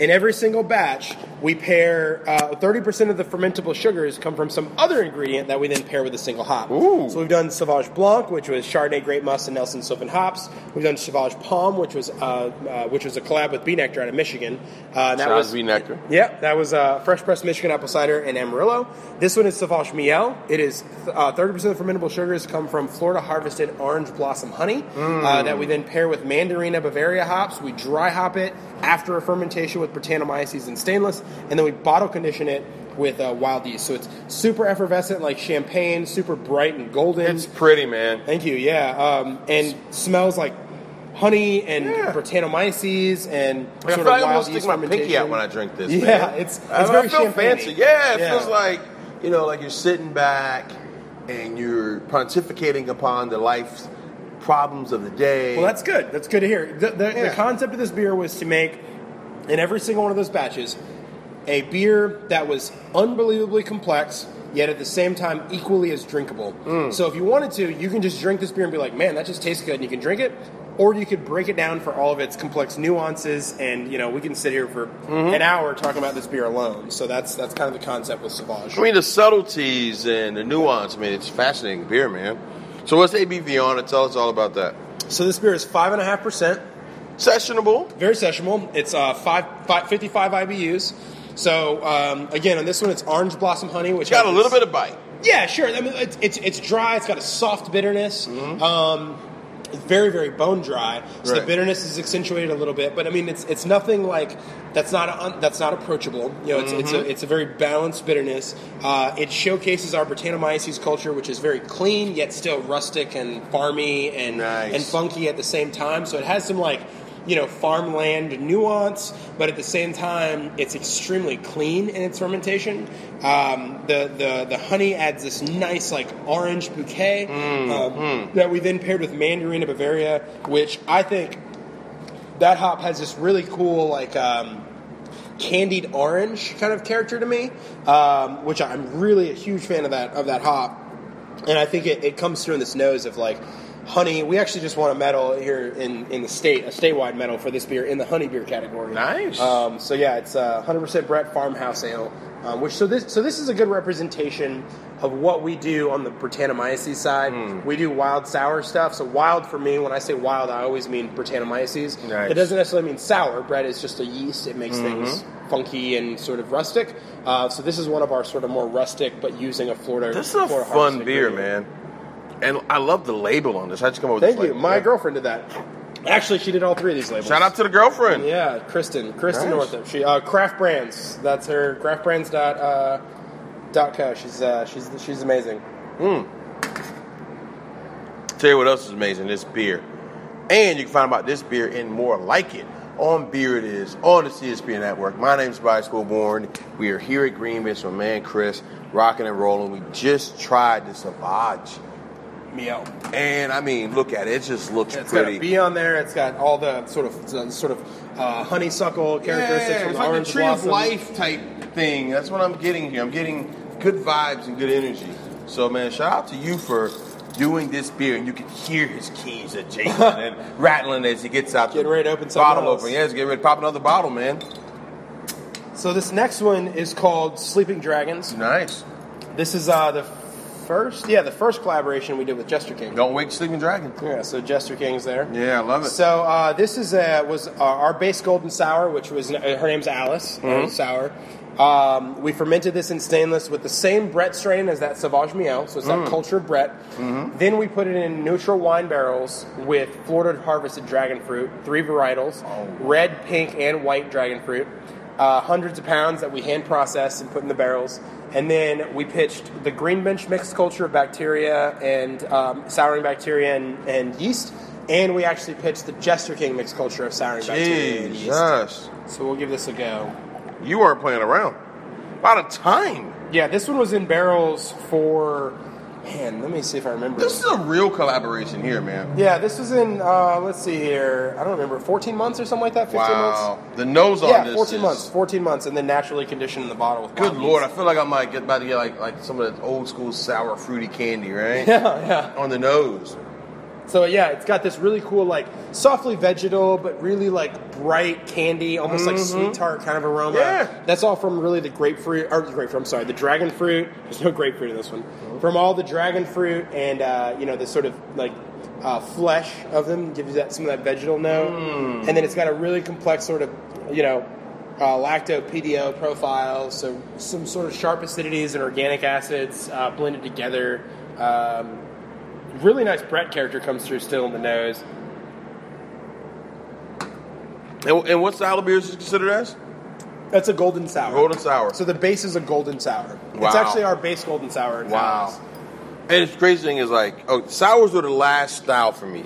in every single batch, we pair uh, 30% of the fermentable sugars come from some other ingredient that we then pair with a single hop. Ooh. So we've done Sauvage Blanc, which was Chardonnay, Grape Must, and Nelson Sauvin hops. We've done Sauvage Pomme, which was uh, uh, which was a collab with B. Nektar out of Michigan. Uh, that out was B. Nektar. Yeah, that was uh, fresh pressed Michigan apple cider and Amarillo. This one is Sauvage Miel. It is uh, 30% of the fermentable sugars come from Florida harvested orange blossom honey uh, that we then pair with Mandarina Bavaria hops. We dry hop it after a fermentation with with Brettanomyces and stainless, and then we bottle condition it with uh, wild yeast. So it's super effervescent, like champagne, super bright and golden. It's pretty, man. Thank you. Yeah, um, and smells like honey and Yeah. Brettanomyces and I sort feel of like I'm wild stick yeast my pinky out when I drink this. Yeah, man. it's- it's I, very I feel champagne-y. fancy. Yeah, it Yeah. feels like you know, like you're sitting back and you're pontificating upon the life's problems of the day. Well, that's good. That's good to hear. The, the, Yeah. the concept of this beer was to make, in every single one of those batches, a beer that was unbelievably complex, yet at the same time equally as drinkable. Mm. So if you wanted to, you can just drink this beer and be like, man, that just tastes good, and you can drink it. Or you could break it down for all of its complex nuances, and you know we can sit here for Mm-hmm. an hour talking about this beer alone. So that's that's kind of the concept with Sauvage. I mean, the subtleties and the nuance. I mean, it's fascinating beer, man. So what's ABV on it? Tell us all about that. So this beer is five and a half percent. Sessionable. Very sessionable. It's uh, five, five, 55 IBUs. So um, again, on this one, it's orange blossom honey, which Got a little bit of bite. Yeah, sure. I mean, it's, it's it's dry. It's got a soft bitterness. Um, it's very very bone dry. So the bitterness is accentuated a little bit, but I mean, it's it's nothing like that's not un, that's not approachable. You know, it's it's a it's a very balanced bitterness. Uh, it showcases our Brettanomyces culture, which is very clean yet still rustic and farmy and Nice. and funky at the same time. So it has some like you know farmland nuance, but at the same time it's extremely clean in its fermentation. Um, the the the honey adds this nice like orange bouquet um, that we then paired with Mandarina Bavaria, which I think that hop has this really cool like. Um, candied orange kind of character to me, um, which I'm really a huge fan of that of that hop, and I think it, it comes through in this nose of like honey. We actually just won a medal here in, in the state, a statewide medal for this beer in the honey beer category. Nice. Um, so yeah, it's uh, 100% Brett Farmhouse Ale, um, which so this so this is a good representation of what we do on the Brettanomyces side. Hmm. We do wild sour stuff. So wild for me, when I say wild, I always mean Brettanomyces. Nice. It doesn't necessarily mean sour. Brett is just a yeast. It makes things funky and sort of rustic. Uh, so this is one of our sort of more rustic, but using a Florida. This is a Florida fun beer, man. And I love the label on this. I just come up with Thank this you. label. My Yeah. girlfriend did that. Actually, she did all three of these labels. Shout out to the girlfriend. Yeah, Kristen. Kristen Nice. Northup. She uh, Craft Brands. That's her. Craftbrands dot uh, dot co. She's uh, she's she's amazing. Tell you what else is amazing, this beer. And you can find about this beer and more like it on Beer It Is, on the CSP Network. My name is Bryce Wilborn. We are here at Green Bench with my man Chris, rocking and rolling. We just tried the Savage. Meow. And I mean, look at it. It just looks It's got pretty. a bee on there. It's got all the sort of sort of uh, honeysuckle characteristics Yeah, from it's the like orange a tree blossom. of life type thing. That's what I'm getting here. I'm getting good vibes and good energy. So, man, shout out to you for doing this beer, and you can hear his keys at Jason and rattling as he gets out the ready to open something bottle else. open. Yeah, getting ready to pop another bottle, man. So this next one is called Sleeping Dragons. Nice. This is uh, the first, yeah, the first collaboration we did with Jester King. Don't wake sleeping dragon. Yeah, so Jester King's there. Yeah, I love it. So uh, this is uh, was uh, our base golden sour, which was uh, her name's Alice Mm-hmm. Sour. Um, we fermented this in stainless with the same Brett strain as that Sauvage Miel, so it's Mm. that cultured Brett. Mm-hmm. Then we put it in neutral wine barrels with Florida harvested dragon fruit, three varietals, Oh. red, pink, and white dragon fruit. Uh, hundreds of pounds that we hand process and put in the barrels. And then we pitched the green bench mixed culture of bacteria and um, souring bacteria and, and yeast. And we actually pitched the Jester King mixed culture of souring bacteria and yeast. Jesus. So we'll give this a go. You aren't playing around. A lot of time. Yeah, this one was in barrels for. Man, let me see if I remember. This is a real collaboration here, man. yeah, this was in. Uh, let's see here. I don't remember. 14 months or something like that. 15 Wow. months. The nose on Yeah, this 14 is- months. 14 months, and then naturally conditioned in the bottle with. Good lord, I feel like I might get about to get like like some of that old school sour fruity candy, right? Yeah, yeah. On the nose. So yeah, it's got this really cool, like softly vegetal, but really like bright candy, almost like sweet tart kind of aroma. Yeah. that's all from really the grapefruit, or the grapefruit. I'm sorry, the dragon fruit. There's no grapefruit in this one. From all the dragon fruit and uh, you know the sort of like uh, flesh of them gives you that some of that vegetal note, and then it's got a really complex sort of you know. Uh, lacto pedio profile, so some sort of sharp acidities and organic acids uh, blended together. Um, really nice Brett character comes through still in the nose. And, and what style of beer is this considered as? That's a golden sour. Golden sour. So the base is a golden sour. Wow. It's actually our base golden sour. Wow. Dallas. And the crazy thing is like, oh, sours were the last style for me,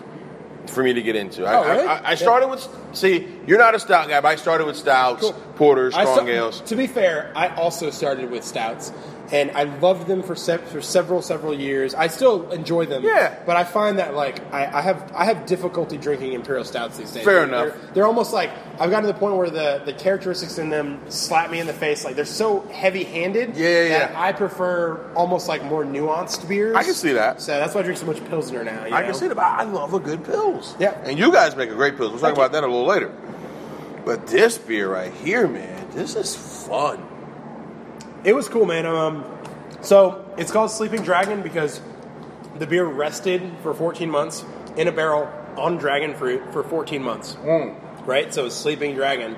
for me to get into. I, Oh, really? I, I started with. See, you're not a stout guy, but I started with stouts, Cool. porters, strong sta- ales. To be fair, I also started with stouts, and I loved them for se- for several several years. I still enjoy them. Yeah. But I find that like I, I have I have difficulty drinking imperial stouts these days. Fair They're- enough. They're, they're almost like I've gotten to the point where the the characteristics in them slap me in the face. Like they're so heavy handed. Yeah, yeah, that yeah. I prefer almost like more nuanced beers. I can see that. So that's why I drink so much pilsner now. I know? can see that, but I love a good pils. Yeah. And you guys make a great pils. We'll talk Thank about you. that a little later. But this beer right here, man, this is fun. It was cool, man. Um, so it's called Sleeping Dragon because the beer rested for 14 months in a barrel on dragon fruit for 14 months. Right? So it's Sleeping Dragon.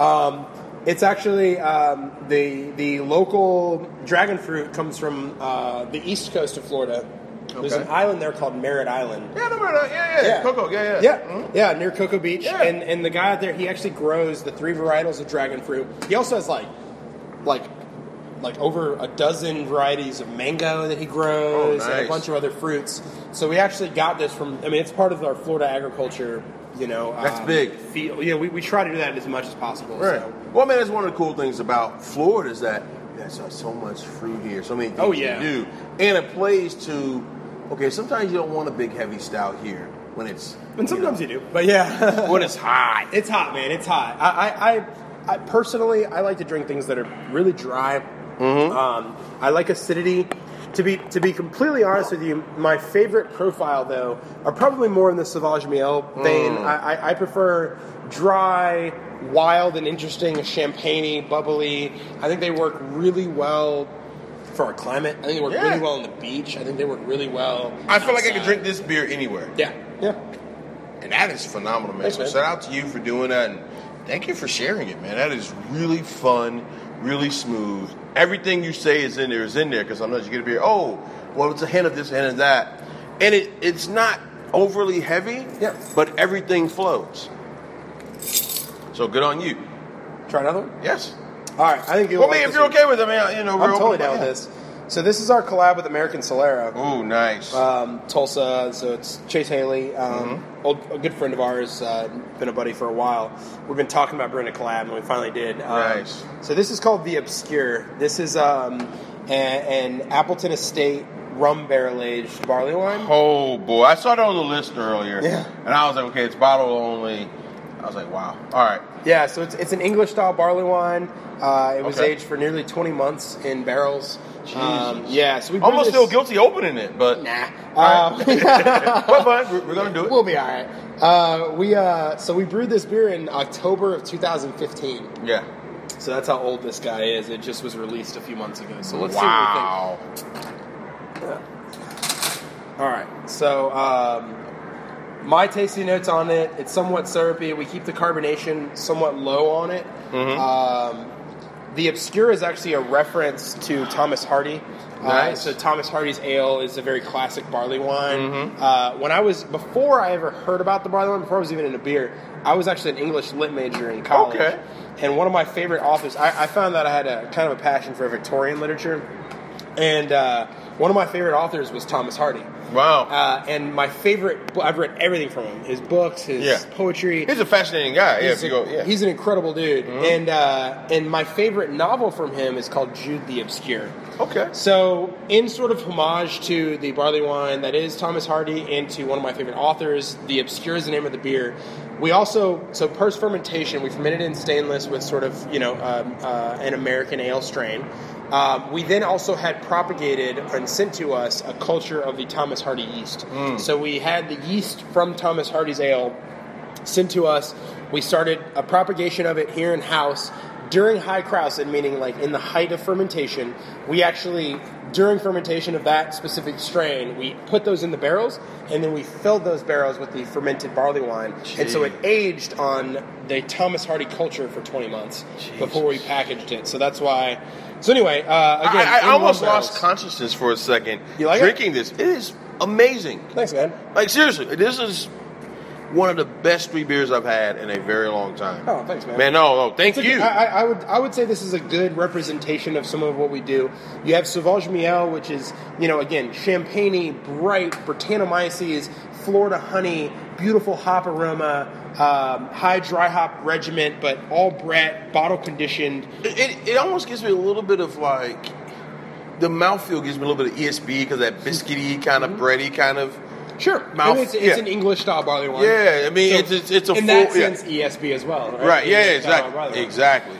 Um, it's actually um, the the local dragon fruit comes from uh, the east coast of Florida. There's an island there called Merritt Island. Yeah, no, no, yeah, yeah, Yeah. Cocoa, yeah, yeah. Yeah, Mhm. yeah, near Cocoa Beach, Yeah. and and the guy out there, he actually grows the three varietals of dragon fruit. He also has like, like, like over a dozen varieties of mango that he grows, Oh, and a bunch of other fruits. So we actually got this from. I mean, it's part of our Florida agriculture. You know, That's um, big. Field. Yeah, we, we try to do that as much as possible. Right. So. Well, man, that's one of the cool things about Florida is that there's uh, so much fruit here, so many things Oh, yeah. to do, and it plays to. Okay, sometimes you don't want a big heavy stout here when it's. And sometimes you, do, but yeah, when it's hot. It's hot, man. It's hot. I, I, I, I personally, I like to drink things that are really dry. Mm-hmm. Um, I like acidity. To be to be completely honest with you, my favorite profile though are probably more in the Sauvage Miel vein. Mm. I, I, I prefer dry, wild, and interesting, champagne bubbly. I think they work really well for our climate. I think they work Yeah. really well on the beach. I think they work really well. I feel like I could drink this beer anywhere. Yeah, yeah. And that is phenomenal, man. Thanks, so man. shout out to you for doing that, and thank you for sharing it, man. That is really fun, really smooth. Everything you say is in there is in there because sometimes you get a beer. Oh, well, it's a hint of this, hint of that, and it it's not overly heavy. Yeah. But everything flows. So good on you. Try another one. Yes. All right, I think you'll. Well, like man, if you're okay with it, man, you know we're I'm totally down with this. So this is our collab with American Solera, Ooh, nice. um, Tulsa. So it's Chase Healey, um, old, a good friend of ours, uh, been a buddy for a while. We've been talking about brewing a collab, and we finally did. Um, Nice. So this is called the Obscure. This is um, a- an Appleton Estate rum barrel aged barley wine. oh boy, I saw it on the list earlier. Yeah. And I was like, okay, it's bottle only. I was like, wow. All right. Yeah, so it's, it's an English style barley wine. Uh, it was Okay. aged for nearly 20 months in barrels. Um, Jesus. yeah, so we brewed Almost this- feel guilty opening it, but Nah. Um, well, fine. We're, we're gonna do it. We'll be all right. Uh, we uh, so we brewed this beer in October of 2015. yeah. So that's how old this guy is. It just was released a few months ago. So let's wow. see what we think. All right. So um, my tasting notes on it. It's somewhat syrupy. We keep the carbonation somewhat low on it. Mm-hmm. Um, the obscure is actually a reference to Thomas Hardy. Nice. Uh, so Thomas Hardy's ale is a very classic barley wine. Mm-hmm. Uh, when I was before I ever heard about the barley wine, before I was even into beer, I was actually an English lit major in college. Okay. And one of my favorite authors, I, I found that I had a kind of a passion for Victorian literature, and uh, one of my favorite authors was Thomas Hardy. Wow. Uh, and my favorite, I've read everything from him: his books, his Yeah. poetry. He's a fascinating guy. Yeah, He's, you a- go, yeah. he's an incredible dude, Mm-hmm. and uh, and my favorite novel from him is called Jude the Obscure. okay. So, in sort of homage to the barley wine that is Thomas Hardy and to one of my favorite authors, The Obscure is the name of the beer. We also, so post fermentation, we fermented in stainless with sort of, you know, um, uh, an American ale strain. Um, we then also had propagated and sent to us a culture of the Thomas Hardy yeast. So we had the yeast from Thomas Hardy's ale sent to us. We started a propagation of it here in house during high krausen, meaning like in the height of fermentation. We actually, during fermentation of that specific strain, we put those in the barrels and then we filled those barrels with the fermented barley wine. And so it aged on the Thomas Hardy culture for 20 months before we packaged it. So that's why. So anyway, uh, again, I, I almost lost consciousness for a second. You like it? drinking this? It is amazing. Thanks, man. Like seriously, this is one of the best three beers I've had in a very long time. Oh, thanks, man. Man, no, no, thank It's you. good- I, I- I would I would say this is a good representation of some of what we do. You have Sauvage Miel, which is you know again champagne bright Brettanomyces, Florida honey, beautiful hop aroma, um, high dry hop regiment, but all Brett, bottle conditioned. It, it, it almost gives me a little bit of like the mouthfeel gives me a little bit of ESB because that biscuity kind of bready kind of. Sure, Mouth- and it's, it's yeah. an English style barley wine. Yeah, I mean, it's- it's- it's a in full- that yeah. sense ESB as well, right? Right, yeah, exactly, exactly.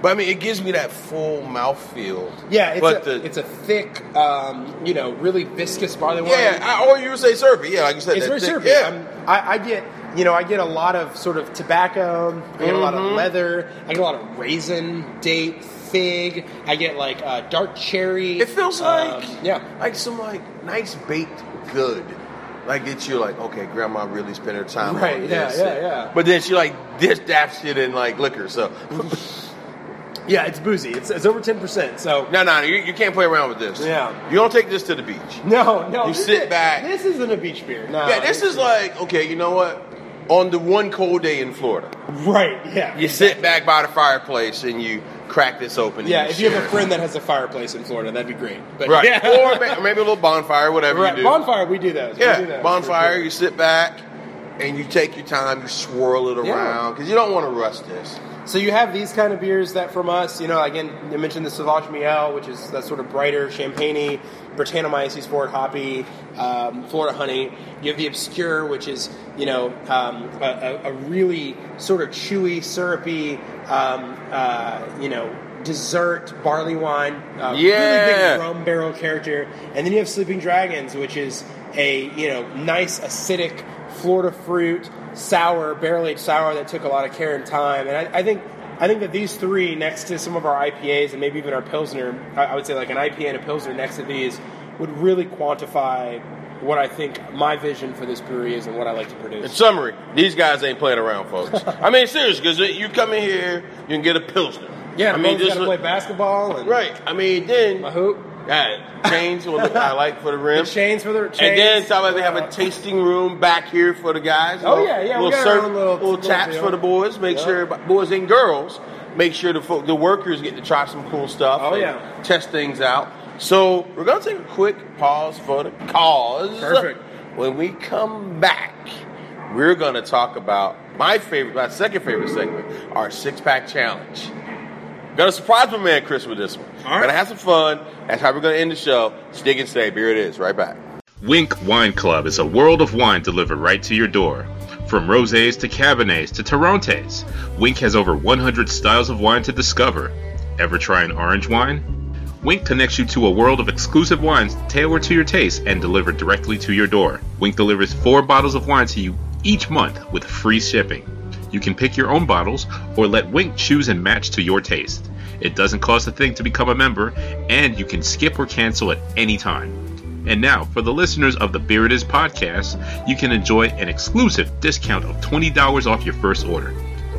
But I mean, it gives me that full mouthfeel. Yeah, it's but a, the, it's a thick, um, you know, really viscous barley wine. yeah, I, or you would say syrupy. Yeah, like you said, it's very thick- syrupy. Yeah, Um, I, I get, you know, I get a lot of sort of tobacco. I get a lot of Mm-hmm. leather. I get a lot of raisin, date, fig. I get like uh, dark cherry. it feels like Um, yeah. like some like nice baked good. Like it's you like okay, grandma really spent her time Right, on yeah, this. yeah, yeah. But then she like dish that shit in like liquor. So Yeah, it's boozy. It's, it's over ten percent. So no, no, you, you can't play around with this. Yeah. you don't take this to the beach. no, no. You this sit is- back. This isn't a beach beer. No. Yeah, this is like okay, you know what? On the one cold day in Florida, right. Yeah. you sit back by the fireplace and you crack this open. Yeah, if you have share a it. friend that has a fireplace in Florida, that'd be great. But right, yeah. or ma- maybe a little bonfire, whatever right. you do. bonfire, we do those. We do Yeah, those, bonfire. for You sit back and you take your time. You swirl it Yeah. around because you don't want to rush this. So you have these kind of beers that from us, you know, again, you mentioned the Sauvage Miel, which is that sort of brighter champagne Brettanomyces forward hoppy, um, Florida honey. You have the Obscure, which is, you know, um, a, a- really sort of chewy, syrupy, um, uh, you know, dessert barley wine. Uh, Really big rum barrel character. And then you have Sleeping Dragons, which is a, you know, nice acidic Florida fruit sour, barrel aged sour that took a lot of care and time. And I, I think I think that these three, next to some of our IPAs and maybe even our Pilsner, I, I would say like an IPA and a Pilsner next to these, would really quantify what I think my vision for this brewery is and what I like to produce. In summary, these guys ain't playing around, folks. I mean, seriously, because you come in here, you can get a pilsner. Yeah, I mean, just play basketball and right. I mean, then my hoop. Yeah, chains will look I like for the rim. The chains for the chains. And then it, they have a tasting room back here for the guys. Oh, Little- yeah, yeah, we Little, serve- little- little little taps for the boys. Make Yeah. sure boys and girls make sure the folk, the workers get to try some cool stuff. Oh, yeah. test things out. So we're gonna take a quick pause for the cause. Perfect. When we come back, we're gonna talk about my favorite, my second favorite segment, our six pack challenge. Gonna surprise my man Chris with this one. All right. Gonna have some fun. That's how we're gonna end the show. Stick and stay. Here it is. Right back. Winc Wine Club is a world of wine delivered right to your door. From rosés to cabernets to Torrontes, Winc has over 100 styles of wine to discover. Ever try an orange wine? Winc connects you to a world of exclusive wines tailored to your taste and delivered directly to your door. Winc delivers four bottles of wine to you each month with free shipping. You can pick your own bottles or let Winc choose and match to your taste. It doesn't cost a thing to become a member, and you can skip or cancel at any time. And now, for the listeners of the Beer It Is podcast, you can enjoy an exclusive discount of $20 off your first order.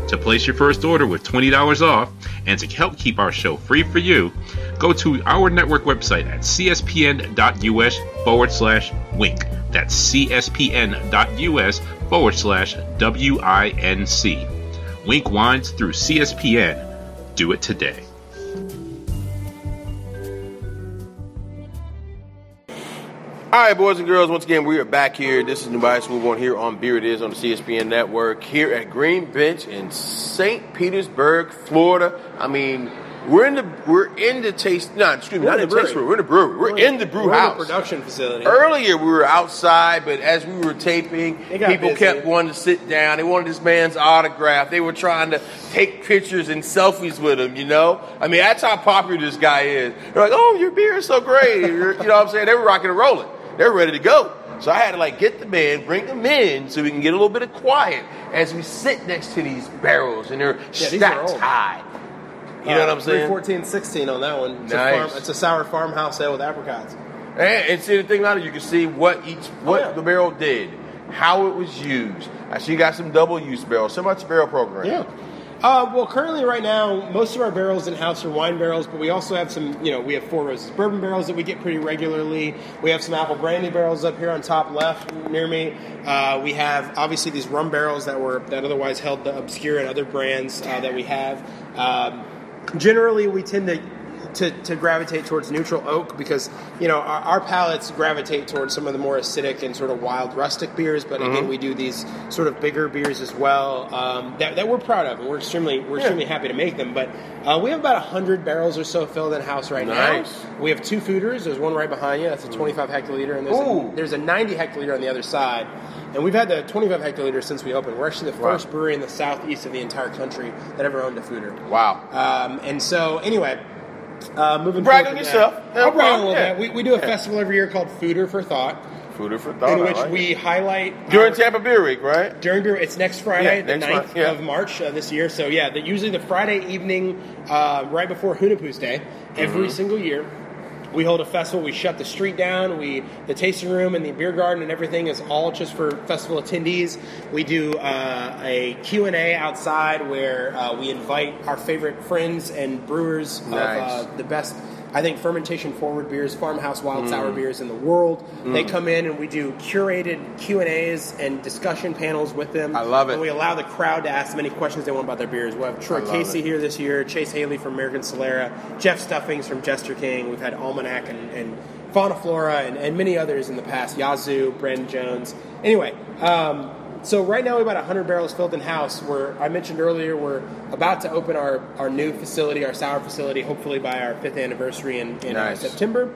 To place your first order with $20 off and to help keep our show free for you, go to our network website at cspn.us forward slash winc. That's cspn.us forward slash W-I-N-C. Winc Wines through CSPN. Do it today. All right, boys and girls, once again, we are back here. This is Tobias Move On here on Beer It Is on the CSPN network here at Green Bench in St. Petersburg, Florida. I mean, we're in the we're in the taste no, excuse me, We're not in the taste room. We're in the brewery. We're, in the brew we're house. Production facility. Earlier we were outside, but as we were taping, people busy. kept wanting to sit down. They wanted this man's autograph. They were trying to take pictures and selfies with him, you know? I mean, that's how popular this guy is. They're like, oh, your beer is so great. You know what I'm saying? They were rocking and rolling. They're ready to go. So I had to like get the man, bring them in so we can get a little bit of quiet as we sit next to these barrels and they're are stacked high. You know uh, what I'm saying? 14, 16 on that one. It's, a, Nice. farm, it's a sour farmhouse ale with apricots. And, and see the thing about it, you can see what each oh, what Oh, yeah. the barrel did, how it was used. I see you got some double use barrels, so much barrel program. Yeah. Uh, well, currently, right now, most of our barrels in house are wine barrels, but we also have some, you know, we have Four Roses bourbon barrels that we get pretty regularly. We have some apple brandy barrels up here on top left near me. Uh, we have obviously these rum barrels that were that otherwise held the obscure and other brands uh, that we have. Um, generally, we tend to to, to gravitate towards neutral oak because you know our, our palates gravitate towards some of the more acidic and sort of wild rustic beers. But again, we do these sort of bigger beers as well um, that, that we're proud of, and we're extremely we're extremely happy to make them. But uh, we have about hundred barrels or so filled in house right Nice. now. We have two foeders. There's one right behind you. That's a 25 hectoliter, and there's Ooh. a, there's a 90 hectoliter on the other side. And we've had the 25 hectoliter since we opened. We're actually the Wow. first brewery in the southeast of the entire country that ever owned a foeder. Wow. Um, and so, anyway, uh, moving Brag on yourself. I'll brag a problem, little yeah. bit. We, we do a Yeah. festival every year called Foeder for Thought, Food for thought. in which like we it. highlight during our- Tampa Beer Week, right? during beer. It's next Friday, Yeah, the next 9th month, yeah. of March uh, this year. So yeah, the, usually the Friday evening, uh, right before Hunahpu's Day, every Mm-hmm. single year. We hold a festival. We shut the street down. We the tasting room and the beer garden and everything is all just for festival attendees. We do uh, a Q and A outside where uh, we invite our favorite friends and brewers Nice. of uh, the best. I think fermentation forward beers, farmhouse wild sour Mm. beers in the world. They come in and we do curated Q and A's and discussion panels with them. I love it. And we allow the crowd to ask as many questions they want about their beers. We'll have Troy Casey it. here this year, Chase Healey from American Solera, Jeff Stuffings from Jester King. We've had Almanac and, and Fonta Flora and, and many others in the past. Yazoo, Brandon Jones. Anyway, um, so right now we have about 100 barrels filled in house. We're I mentioned earlier we're about to open our, our new facility, our sour facility, hopefully by our fifth anniversary in, in uh, Nice. September.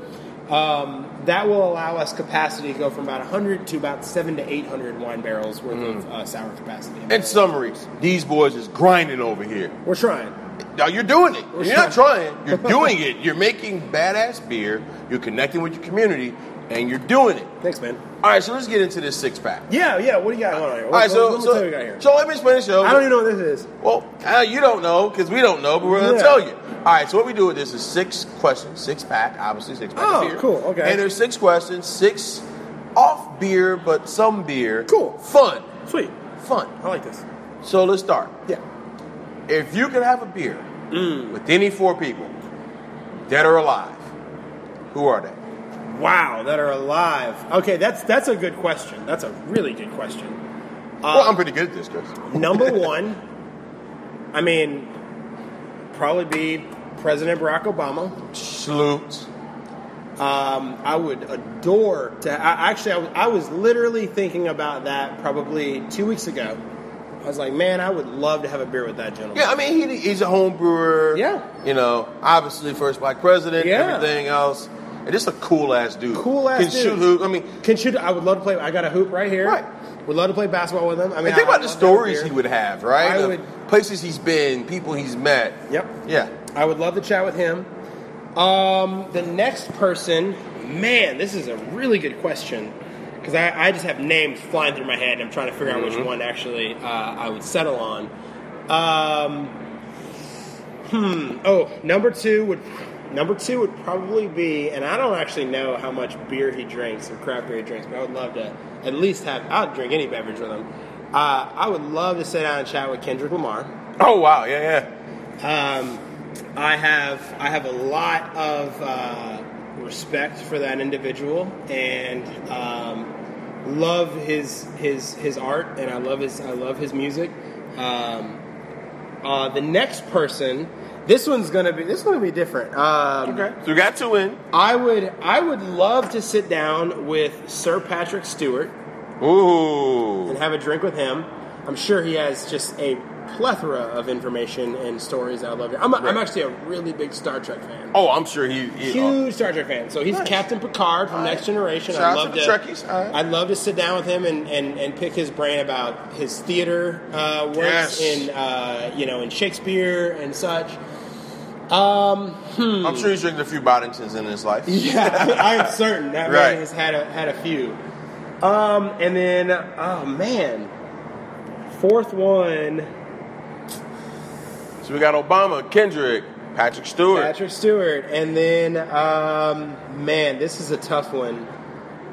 Um, that will allow us capacity to go from about 100 to about seven to 800 wine barrels worth Mm. of uh, sour capacity. In summaries, these boys is grinding over here. We're trying. Now you're doing it. We're you're not trying. You're doing it. You're making badass beer. You're connecting with your community, and you're doing it. Thanks, man. All right, so let's get into this six pack. Yeah, yeah. What do you got going on here? All right, so let me so, tell you got here. so let me explain the show. I don't even know what this is. Well, uh, you don't know because we don't know, but we're going to Yeah. tell you. All right, so what we do with this is six questions, six pack, obviously six pack Oh, of beer. cool, okay. And there's six questions, six off beer, but some beer. Cool. Fun, Sweet. fun. I like this. So let's start. Yeah. If you could have a beer Mm. with any four people, dead or alive, who are they? Wow, that are alive. Okay, that's that's a good question. That's a really good question. well, I'm pretty good at this, Chris. Number one, I mean, probably be President Barack Obama. Salute. Um, I would adore to. I, actually, I was, I was literally thinking about that probably two weeks ago. I was like, man, I would love to have a beer with that gentleman. Yeah, I mean, he, he's a home brewer. Yeah. You know, obviously, first black president, Yeah. everything else. And just a cool ass dude. Cool-ass Can dude. shoot hoop. I mean, Can shoot. I would love to play. I got a hoop right here. Right. Would love to play basketball with him. I mean, and think I- about I'd the love to have a stories he would have, right? I would- places he's been, people he's met. Yep. Yeah. I would love to chat with him. Um, the next person, man, this is a really good question because I, I just have names flying through my head. and I'm trying to figure out which one actually uh, I would settle on. Um, hmm. Oh, number two would number two would probably be, and I don't actually know how much beer he drinks or craft beer he drinks, but I would love to at least have. I'd drink any beverage with him. Uh, I would love to sit down and chat with Kendrick Lamar. Oh, wow. Yeah, yeah. Um, I have I have a lot of uh, respect for that individual and um, love his his his art and I love his I love his music. Um, uh, the next person, this one's gonna be this is gonna be different. Um, Okay. So we got two in. I would I would love to sit down with Sir Patrick Stewart Ooh. and have a drink with him. I'm sure he has just a plethora of information and stories that I love. I'm, a, I'm actually a really big Star Trek fan. Oh, I'm sure he. he Huge Star Trek fan. So he's Nice. Captain Picard from right. Next Generation. Shout I'd love to to. Trekkies. I'd love to sit down with him and, and, and pick his brain about his theater uh, works Yes. in uh, you know in Shakespeare and such. Um, hmm. I'm sure he's drinking a few Boddingtons in his life. Yeah, I am certain that Right. man has had a had a few. Um, and then oh man, fourth one, So we got Obama, Kendrick, Patrick Stewart. Patrick Stewart, and then um, man, this is a tough one.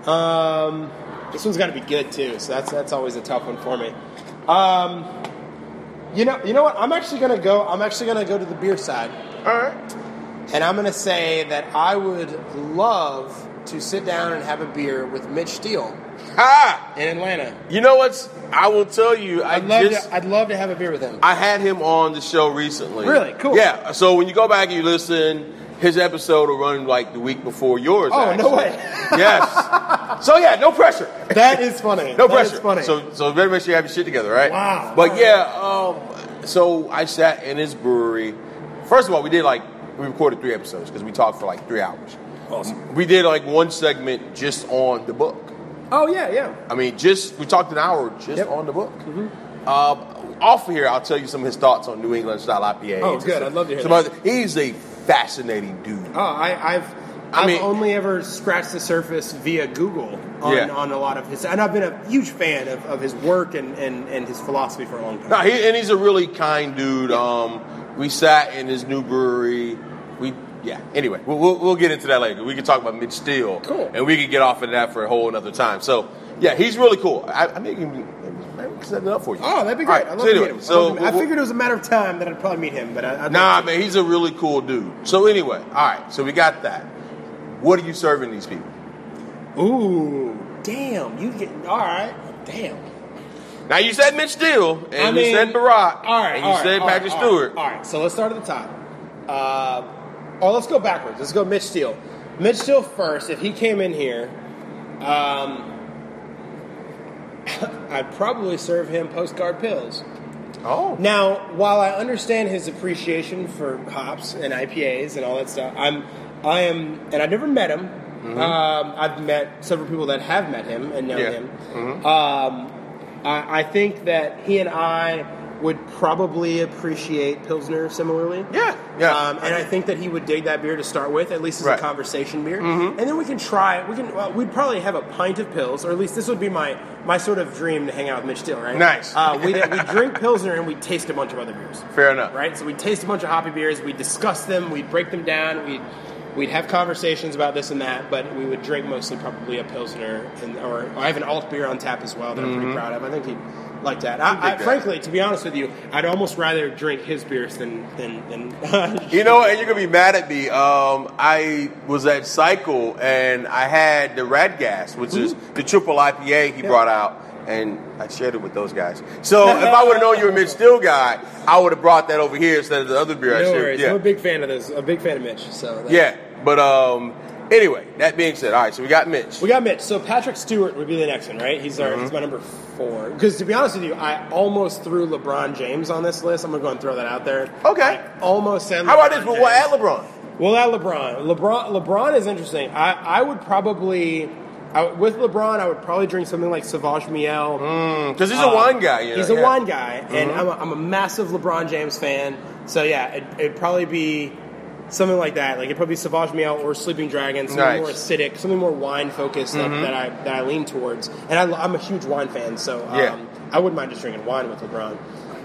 Um, this one's got to be good too, so that's that's always a tough one for me. Um, You know, you know what? I'm actually gonna go. I'm actually gonna go to the beer side, All right. and I'm gonna say that I would love to sit down and have a beer with Mitch Steele Ha! in Atlanta. You know what's? I will tell you. I I'd love just. to. I'd love to have a beer with him. I had him on the show recently. Really? Cool. Yeah. So when you go back and you listen, his episode will run like the week before yours. Oh, no way. yes. So yeah, no pressure. That is funny. No That pressure. is funny. So so better make sure you have your shit together, right? Wow. But yeah, um, so I sat in his brewery. First of all, we did like we recorded three episodes because we talked for like three hours. Awesome. We did like one segment just on the book. Oh yeah, yeah. I mean, just we talked an hour just Yep. Mm-hmm. on the book. Um, off of here, I'll tell you some of his thoughts on New England style IPA. Oh, good. I'd love to hear some that. other- he's a fascinating dude. Oh, I, I've I I've mean- only ever scratched the surface via Google on, Yeah. on a lot of his, and I've been a huge fan of, of his work and, and, and his philosophy for a long time. No, he, and he's a really kind dude. Um, we sat in his new brewery. We yeah. Anyway, we'll, we'll, we'll get into that later. We can talk about Mitch Steele. Cool. And we can get off of that for a whole another time. So yeah, he's really cool. I, I maybe maybe set it up for you. Oh, that'd be great. right, I'd love so to anyway, meet him. So to I figured it was a matter of time that I'd probably meet him, but I, I'd Nah, man, he's a really cool dude. So anyway, all right. So we got that. What are you serving these people? Ooh, damn! You get all right? Damn. Now you said Mitch Steele, and I you mean, said Barack, All right, and you right, said Patrick Stewart. All right, so let's start at the top. Uh, oh, let's go backwards. Let's go Mitch Steele. Mitch Steele first. If he came in here, um, I'd probably serve him Postcard Pils. Oh, Now, while I understand his appreciation for hops and IPAs and all that stuff, I'm, I am, and I've never met him. Um, I've met several people that have met him and know Yeah. him. Um, I, I think that he and I would probably appreciate Pilsner similarly. Yeah, yeah. Um, and I think that he would dig that beer to start with, at least as Right. Mm-hmm. a conversation beer. And then we can try. We can. Well, we'd probably have a pint of pils, or at least this would be my my sort of dream to hang out with Mitch Steele. Right? Nice. Uh, we we drink Pilsner and we taste a bunch of other beers. fair enough. Right. So we taste a bunch of hoppy beers. We discuss them. We break them down. We. We'd have conversations about this and that, but we would drink mostly probably a pilsner, and, or I have an alt beer on tap as well that I'm pretty proud of. I think he'd like that. I, I, Mm-hmm. frankly, to be honest with you, I'd almost rather drink his beers than than, than You know, and you're gonna be mad at me. Um, I was at Cycle and I had the Rat Gas, which is the triple IPA he brought out, and I shared it with those guys. So if I would have known you were a Mitch Steele guy, I would have brought that over here instead of the other beer I No shared. worries. Yeah. I'm a big fan of this. I'm a big fan of Mitch. So yeah, but um, anyway, that being said, all right, so we got Mitch. we got Mitch. So Patrick Stewart would be the next one, right? He's our Mm-hmm. he's my number four. Because to be honest with you, I almost threw LeBron James on this list. I'm gonna go and throw that out there. Okay. I almost said. How about LeBron this? James. at LeBron? Well, at LeBron, LeBron, LeBron is interesting. I, I would probably, I, with LeBron, I would probably drink something like Sauvage Miel. Because he's a Uh, wine guy. You know? He's a yeah. Mm-hmm. wine guy, and I'm, a, I'm a massive LeBron James fan. So yeah, it, it'd probably be something like that. Like it'd probably Sauvage Miel or Sleeping Dragon, something Nice. Mm-hmm. more acidic, something more wine focused that, that I that I lean towards. And I, I'm a huge wine fan, so um, Yeah. I wouldn't mind just drinking wine with LeBron.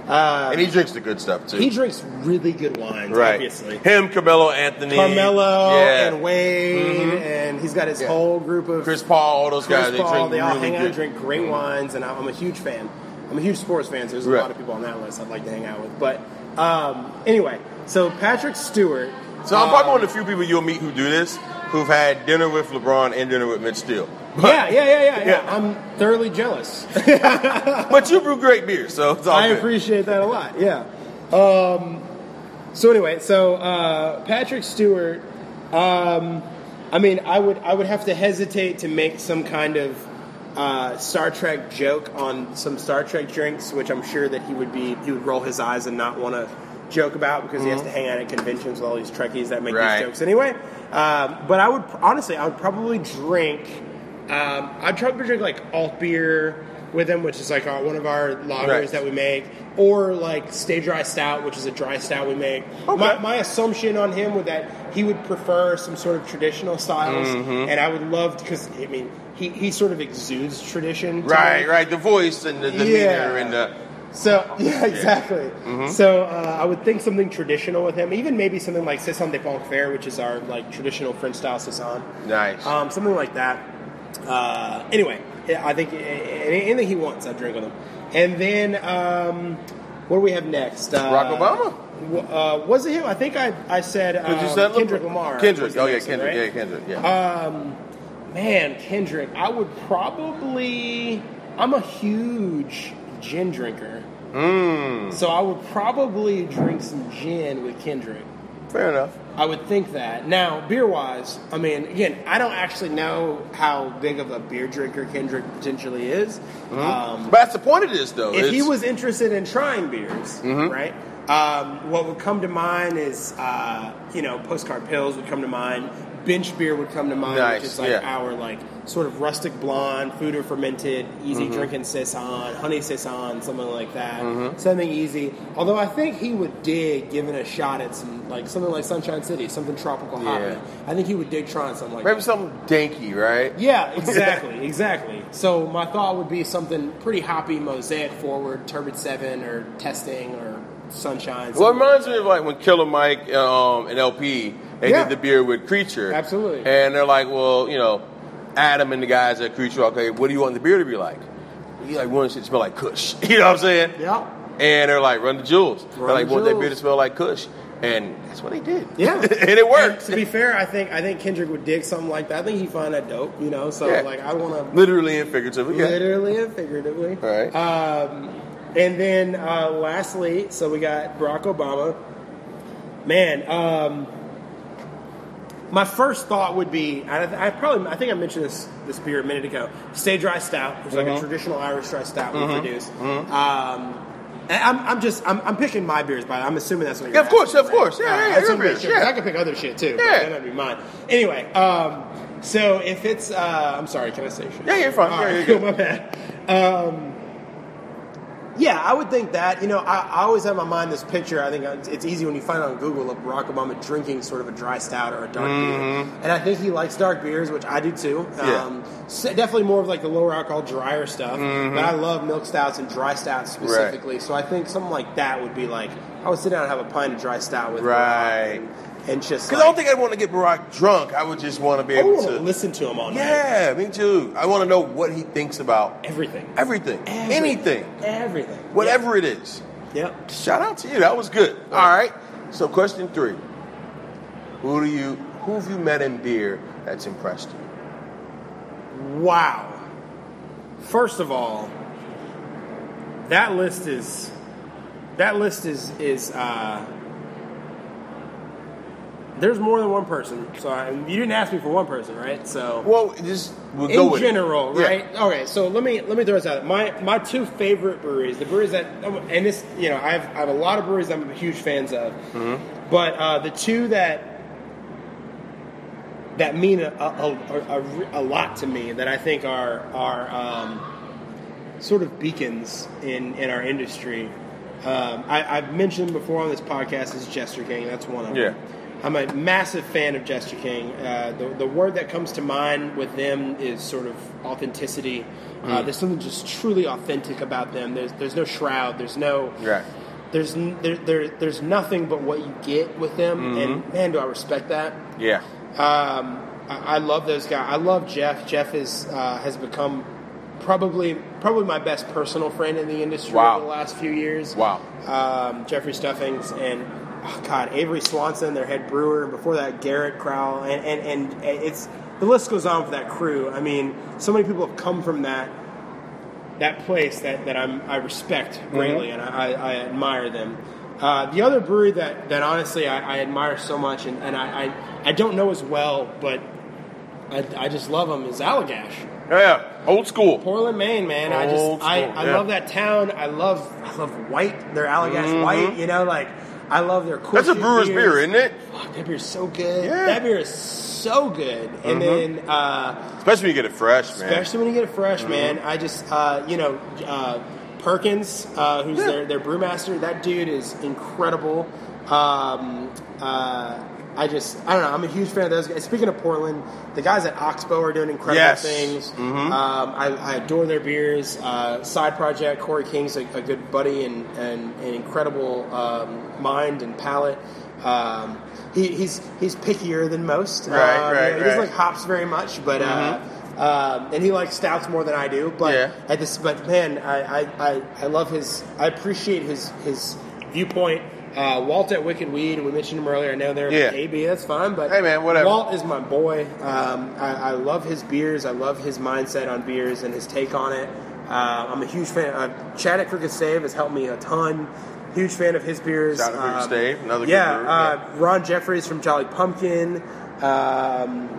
Uh, And he drinks the good stuff too. he drinks really good wines, right. obviously. Him, Carmelo Anthony, Carmelo yeah. and Wade, and he's got his Yeah. whole group of Chris Paul, all those Chris guys. They Paul, drink they all really hang out good. and drink great wines, and I'm a huge fan. I'm a huge sports fan, so there's a lot of people on that list I'd like to hang out with. But um, anyway, so Patrick Stewart. So I'm um, probably one of the few people you'll meet who do this, who've had dinner with LeBron and dinner with Mitch Steele. Yeah, yeah, yeah, yeah, yeah. Yeah. I'm thoroughly jealous. But you brew great beer, so it's all I good. appreciate that a lot. Yeah. Um, so anyway, so uh, Patrick Stewart. Um, I mean, I would I would have to hesitate to make some kind of uh, Star Trek joke on some Star Trek drinks, which I'm sure that he would be he would roll his eyes and not want to joke about because he has to hang out at conventions with all these Trekkies that make Mm-hmm. Right. these jokes anyway. Um, but I would honestly, I would probably drink. Um, I'd probably drink like alt beer with him, which is like our, one of our lagers Right. that we make, or like Stay Dry Stout, which is a dry stout we make. Okay. My, my assumption on him would that he would prefer some sort of traditional styles, Mm-hmm. and I would love because I mean he, he sort of exudes tradition. Right, me. right. The voice and the demeanor Yeah. and the. So yeah, exactly. Mm-hmm. So uh, I would think something traditional with him, even maybe something like Saison de Banc Vert, which is our like traditional French style saison. Nice. Um, something like that. Uh, anyway, I think anything he wants, I drink with him. And then um, what do we have next? Uh, Barack Obama. w- Uh, was it him? I think I I said, um, you said Kendrick Lamar. Kendrick. Oh yeah, Kendrick. right? Yeah, Kendrick. Yeah. Um, man, Kendrick. I would probably. I'm a huge gin drinker, Mmm. so I would probably drink some gin with Kendrick. Fair enough. I would think that. Now, beer wise, I mean, again, I don't actually know how big of a beer drinker Kendrick potentially is. Um, But that's the point of this, though. if he was interested in trying beers, Mm-hmm. right? Um, what would come to mind is, uh, you know, Postcard Pils would come to mind. Bench beer would come to mind, Nice, which is like yeah. our like sort of rustic blonde, foeder fermented, easy Mm-hmm. drinking saison, honey saison, something like that. Mm-hmm. Something easy. Although I think he would dig giving a shot at some like something like Sunshine City, something tropical Yeah. hoppy. I think he would dig trying something like maybe that. something danky, right? Yeah, exactly, exactly. So my thought would be something pretty hoppy, mosaic forward, turbid seven, or testing, or sunshine. Well, it reminds like me of like when Killer Mike um, and El-P they Yeah. did the beer with Creature. Absolutely. And they're like, well, you know, Adam and the guys at Creature, okay, what do you want the beer to be like? You like want it to smell like Kush. You know what I'm saying? Yeah. And they're like, run the jewels. they're Run like, the want that beer to smell like Kush. And that's what they did. Yeah, and it worked. And to be fair, I think I think Kendrick would dig something like that. I think he'd find that dope, you know. So Yeah. like, I want to Literally and figuratively. Yeah. literally and figuratively. All right. Um, and then uh, lastly, so we got Barack Obama. Man, um, my first thought would be I, I probably I think I mentioned this this beer a minute ago. Stay dry stout, which is like a traditional Irish dry stout we produce. Um, I'm, I'm just I'm, I'm picking my beers by I'm assuming that's what you're Yeah, of course, of course. Yeah, right, yeah, your beers, sure, yeah. I could pick other shit too. but Yeah. that might be mine. Anyway, um, so if it's uh, I'm sorry, can I say shit? Yeah, you're fine. All Yeah, right, you're good. my bad. Um, yeah, I would think that. You know, I, I always have in my mind this picture. I think it's easy when you find it on Google of Barack Obama drinking sort of a dry stout or a dark beer. And I think he likes dark beers, which I do too. Mm-hmm. Yeah. Um, definitely more of like the lower alcohol, drier stuff. Mm-hmm. But I love milk stouts and dry stouts specifically. So I think something like that would be like, I would sit down and have a pint of dry stout with Right. And just Because like, I don't think I'd want to get Barack drunk. I would just want to be able to listen to him all night. Yeah, me too. I want to know what he thinks about Everything. everything, Everything. anything, Everything. whatever it is. Yep. Shout out to you. That was good. All right. So, question three: Who do you, who have you met in beer that's impressed you? Wow. First of all, that list is that list is is uh, there's more than one person. So I, you didn't ask me for one person, right? So Well, just we'll go in general, it. Yeah. right? Okay, so let me let me throw this out. My my two favorite breweries, the breweries that, and this, you know, I have I have a lot of breweries I'm huge fans of, Mm-hmm. but uh, the two that that mean a, a, a, a, a lot to me that I think are are um, sort of beacons in in our industry. Um, I, I've mentioned before on this podcast is Jester King. That's one of them. Yeah. I'm a massive fan of Jester King. Uh, the, the word that comes to mind with them is sort of authenticity. Uh, there's something just truly authentic about them. There's there's no shroud. There's no Right. there's n- there, there there's nothing but what you get with them. And man, do I respect that. Yeah. Um, I, I love those guys. I love Jeff. Jeff is uh, has become probably probably my best personal friend in the industry Wow. over the last few years. Wow. Um, Jeffrey Stuffings and oh God, Avery Swanson, their head brewer, and before that Garrett Crowell, and, and and it's the list goes on for that crew. I mean, so many people have come from that that place that, that I'm, I respect greatly and I, I admire them. Uh, the other brewery that, that honestly I, I admire so much and, and I, I, I don't know as well, but I, I just love them is Allagash. Yeah. Old school. Portland, Maine, man. I Old just school, I yeah. love that town. I love I love white. Their Allagash white. You know, like I love their. Mm-hmm. That's a brewer's beers. beer, isn't it? Fuck, that beer's so good. Yeah. Mm-hmm. That beer is so good. And then, uh, Especially when you get it fresh, man. especially when you get it fresh, Mm-hmm. man. I just, uh, you know, uh, Perkins, uh, who's Yeah. their, their brewmaster, that dude is incredible. Um, uh, I just, I don't know. I'm a huge fan of those guys. Speaking of Portland, the guys at Oxbow are doing incredible Yes. things. Mhm. Um, I, I adore their beers. Uh, side project, Cory King's a, a good buddy and, and an incredible um, mind and palate. Um, he, he's he's pickier than most. Right, Um, right, you know, He doesn't like hops very much, but uh, Mm-hmm. Um, and he likes stouts more than I do, but Yeah. at this, but man, I, I, I, I love his. I appreciate his his viewpoint. Uh, Walt at Wicked Weed, we mentioned him earlier. I know they're Yeah. AB, that's fine, but Hey, man, whatever. Walt is my boy. Um, I, I love his beers. I love his mindset on beers and his take on it. Uh, I'm a huge fan. Uh, Chad at Crooked Stave has helped me a ton. Huge fan of his beers. Shout out Um, Stave, another good yeah, brewer, uh, yeah. Ron Jeffries from Jolly Pumpkin. Um,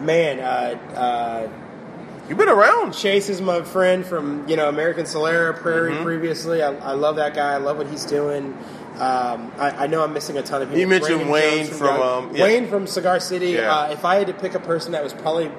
man, uh, uh, You've been around. Chase is my friend from you know American Solera Prairie. Mm-hmm. Previously, I, I love that guy. I love what he's doing. Um, I, I know I'm missing a ton of people. You mentioned Brandon Wayne Jones from, Young- um, yeah. Wayne from Cigar City. Yeah. Uh, if I had to pick a person that was probably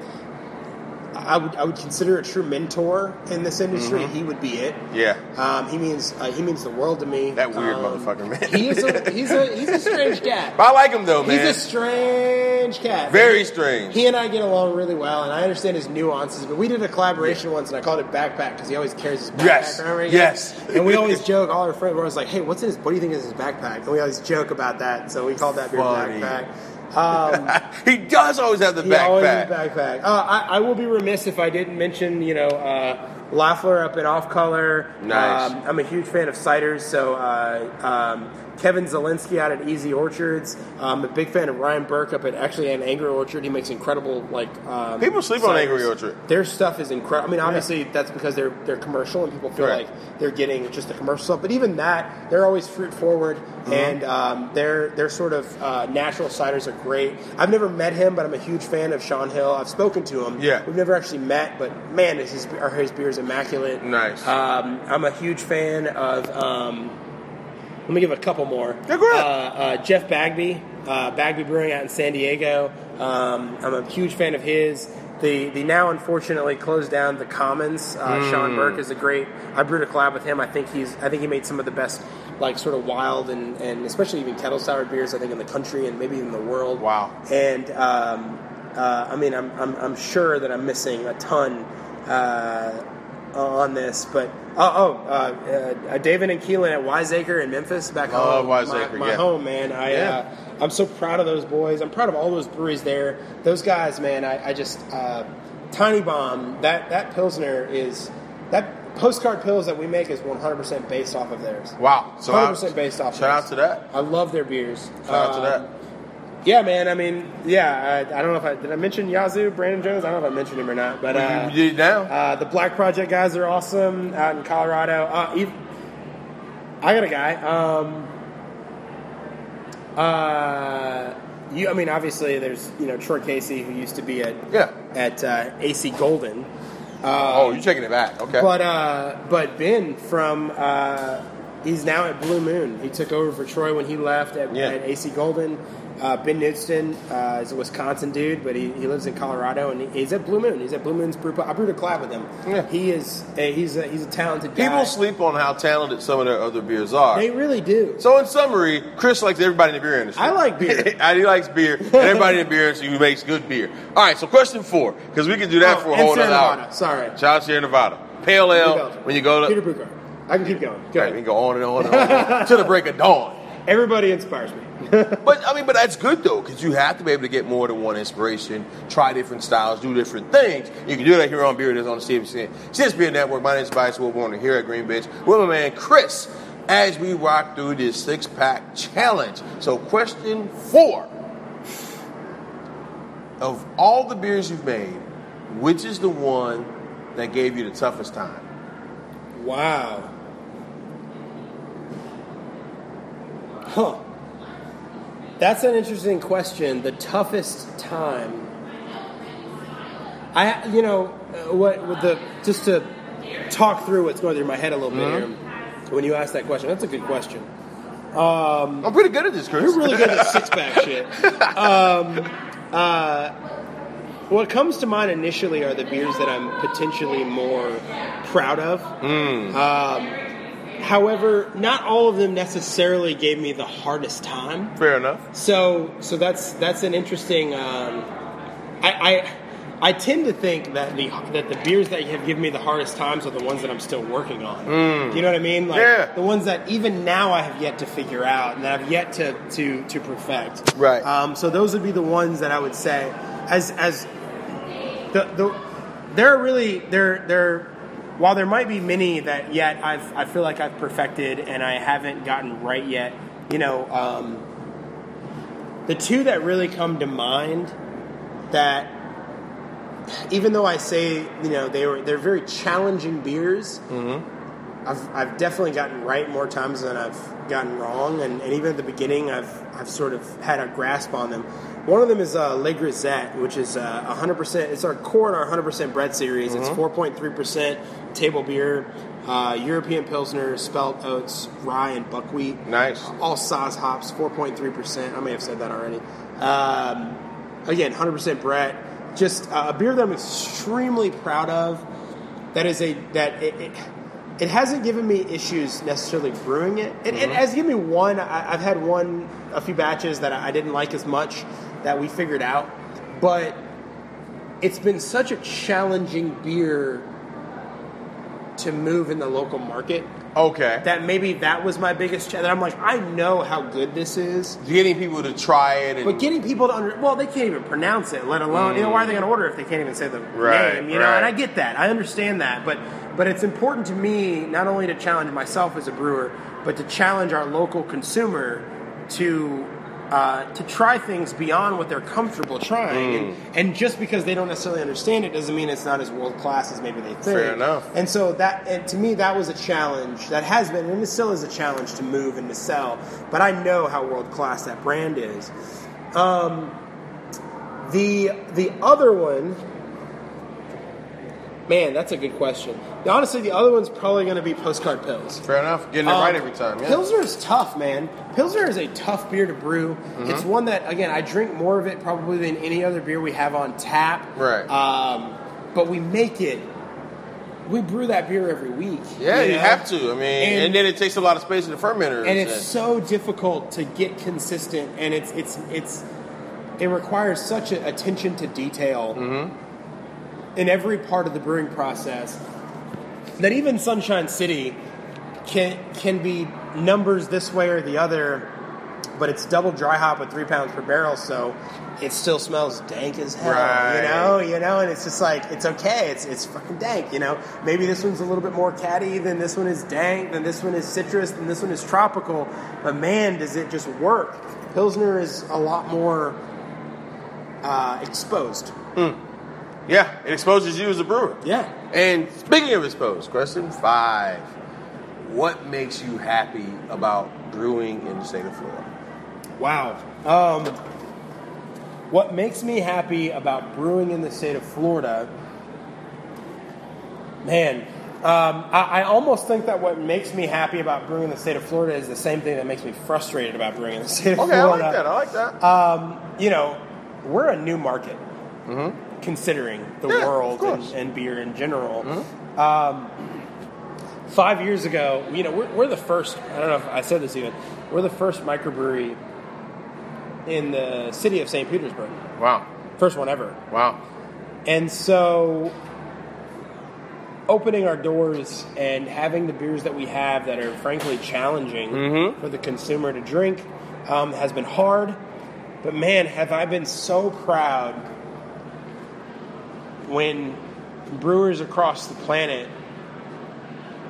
I would I would consider a true mentor in this industry, he would be it. Mm-hmm. Yeah. Um, he means uh, he means the world to me. That weird Um, motherfucker, man. He is a he's a he's a strange cat. But I like him though, man. He's a strange cat. Very strange. He and I get along really well, and I understand his nuances. But we did a collaboration once, and I called it backpack because he always carries his backpack Yes. around. Yes. And we always joke. All our friends were always like, "Hey, what's in his? What do you think is his backpack?" And we always joke about that. So we called that beer backpack. Um, he does always have the he always backpack. has a backpack. Uh, I, I will be remiss if I didn't mention, you know, uh, up in Off Color. Nice. Um, I'm a huge fan of ciders, so uh, um, Kevin Zielinski out at E.Z. Orchards. I'm a big fan of Ryan Burke up at actually an Angry Orchard. He makes incredible like um, People sleep on. Angry Orchard. Their stuff is incredible. I mean, obviously that's because they're they're commercial and people feel like they're getting just the commercial stuff. But even that, they're always fruit forward, Mm-hmm. and um, their their sort of uh, natural ciders are great. I've never met him, but I'm a huge fan of Shaun Hill. I've spoken to him. Yeah. we've never actually met, but man, is his are his beers immaculate. Nice. Um, I'm a huge fan of. Let me give a couple more. Go. Uh, uh, Jeff Bagby, uh, Bagby Brewing out in San Diego. Um, I'm a huge fan of his. The the now unfortunately closed down the Commons. Uh, Hmm. Sean Burke is a great. I brewed a collab with him. I think he's. I think he made some of the best, like sort of wild and, and especially even kettle sour beers. I think in the country and maybe in the world. Wow. And um, uh, I mean, I'm, I'm I'm sure that I'm missing a ton. Uh, on this, but oh, oh uh, uh, David and Kellan at Wiseacre in Memphis, back Oh, home, Wiseacre, my, my yeah. home, man. I Yeah. uh, I'm so proud of those boys. I'm proud of all those breweries there. Those guys, man. I, I just uh, Tiny Bomb. That that pilsner is that Postcard Pils that we make is 100 percent based off of theirs. Wow. So 100 I- percent based off. Shout of out theirs. to that. I love their beers. Shout out to Um, that. Yeah, man. I mean, yeah. I, I don't know if I did. I mention Yazoo, Brandon Jones. I don't know if I mentioned him or not, but uh, you did now. uh, the Black Project guys are awesome out in Colorado. Uh, ev- I got a guy. Um, uh, you, I mean, obviously, there's you know Troy Casey who used to be at Yeah. at uh, AC Golden, oh, you're taking it back. Okay. but uh, but Ben from uh, he's now at Blue Moon. He took over for Troy when he left at, Yeah. at AC Golden. Uh, ben Newston uh, is a Wisconsin dude, but he, he lives in Colorado and he- he's at Blue Moon. He's at Blue Moon's Brew Pub. I brewed a collab with him. Yeah. He is a, he's a, he's a talented guy. People sleep on how talented some of their other beers are. They really do. so in summary, Chris likes everybody in the beer industry. I like beer. and he likes beer. And everybody in the beer industry who makes good beer. All right. So question four, because we can do that Oh, for a whole Sierra other hour. Sorry. To Sierra Nevada. Pale ale. When you go to, Peter Brugger. I can keep going. Go Right, we can go on and on and on to the break of dawn. Everybody inspires me. But I mean, but that's good though, because you have to be able to get more than one inspiration, try different styles, do different things. You can do that here on Beer It Is on the CBC CSB Network. My name is Vice Wilborn here at Green Bench with my man Chris as we rock through this six pack challenge. So, question four: Of all the beers you've made, which is the one that gave you the toughest time? Wow. Huh. That's an interesting question. The toughest time. I, you know, uh, what with the just to talk through what's going through my head a little bit here. When you ask that question, that's a good question. I'm pretty good at this, Chris. You're really good at six pack shit. Um, uh, what comes to mind initially are the beers that I'm potentially more proud of. Um, however, not all of them necessarily gave me the hardest time. Fair enough. So, so that's that's an interesting. Um, I, I I tend to think that the that the beers that have given me the hardest times are the ones that I'm still working on. You know what I mean? Like Yeah. the ones that even now I have yet to figure out and that I've yet to to to perfect. Right. Um, so those would be the ones that I would say as as the the there are really there there while there might be many that yet I've I feel like I've perfected and I haven't gotten right yet. You know, um, the two that really come to mind that even though I say you know they were they're very challenging beers. I've, I've definitely gotten right more times than I've gotten wrong, and, and even at the beginning, I've I've sort of had a grasp on them. One of them is uh, Le Grisette, which is uh, 100%. It's our core in our 100% Brett series. It's 4.3% table beer, uh, European Pilsner, spelt oats, rye, and buckwheat. Nice. All Saaz hops, 4.3%. I may have said that already. Um, again, 100% Brett. Just uh, a beer that I'm extremely proud of. That is a that it, it, it hasn't given me issues necessarily brewing it. It, it has given me one. I, I've had one a few batches that I didn't like as much that we figured out, but it's been such a challenging beer to move in the local market Okay. that maybe that was my biggest challenge. I'm like, I know how good this is, Getting people to try it and but getting people to under well, they can't even pronounce it, let alone you know why are they going to order if they can't even say the Right, name? You know, right. and I get that, I understand that, but but it's important to me not only to challenge myself as a brewer, but to challenge our local consumer to. Uh, to try things beyond what they're comfortable trying, Mm. and, and just because they don't necessarily understand it doesn't mean it's not as world class as maybe they think. Fair enough. And so that, and to me, that was a challenge. That has been, and it still is a challenge to move and to sell. But I know how world class that brand is. Um, the the other one, man, that's a good question. Honestly, the other one's probably going to be Postcard Pils. fair enough. Getting it Um, right every time. Yeah. Pilsner is tough, man. Pilsner is a tough beer to brew. Mm-hmm. It's one that, again, I drink more of it probably than any other beer we have on tap. Right. Um, but we make it. We brew that beer every week. yeah, you know? have to. I mean, and, And- then it takes a lot of space in the fermenter. and it's so difficult to get consistent and it's it's it's it requires such a, attention to detail Mm-hmm. In every part of the brewing process that even sunshine city can can be numbers this way or the other but it's double dry hop with three pounds per barrel so it still smells dank as hell Right. you know you know and it's just like it's okay it's it's fucking dank you know. Maybe this one's a little bit more catty than this one is dank than this one is citrus than this one is tropical but man does it just work. Pilsner is a lot more uh, exposed yeah, it exposes you as a brewer. yeah And speaking of exposed, question five: What makes you happy about brewing in the state of Florida? Wow. Um, what makes me happy about brewing in the state of Florida, man, um, I, I almost think that what makes me happy about brewing in the state of Florida is the same thing that makes me frustrated about brewing in the state of Florida. Okay, I like that. I like that. Um, you know, we're a new market, considering the Mm-hmm. Yeah, world and. Mm-hmm. and beer in general. Um, five years ago, you know, we're, we're the first. I don't know if I said this even. We're the first microbrewery in the city of St. Petersburg. wow, First one ever. wow. And so, opening our doors and having the beers that we have that are frankly challenging Mm-hmm. for the consumer to drink um, has been hard. But man, have I been so proud when brewers across the planet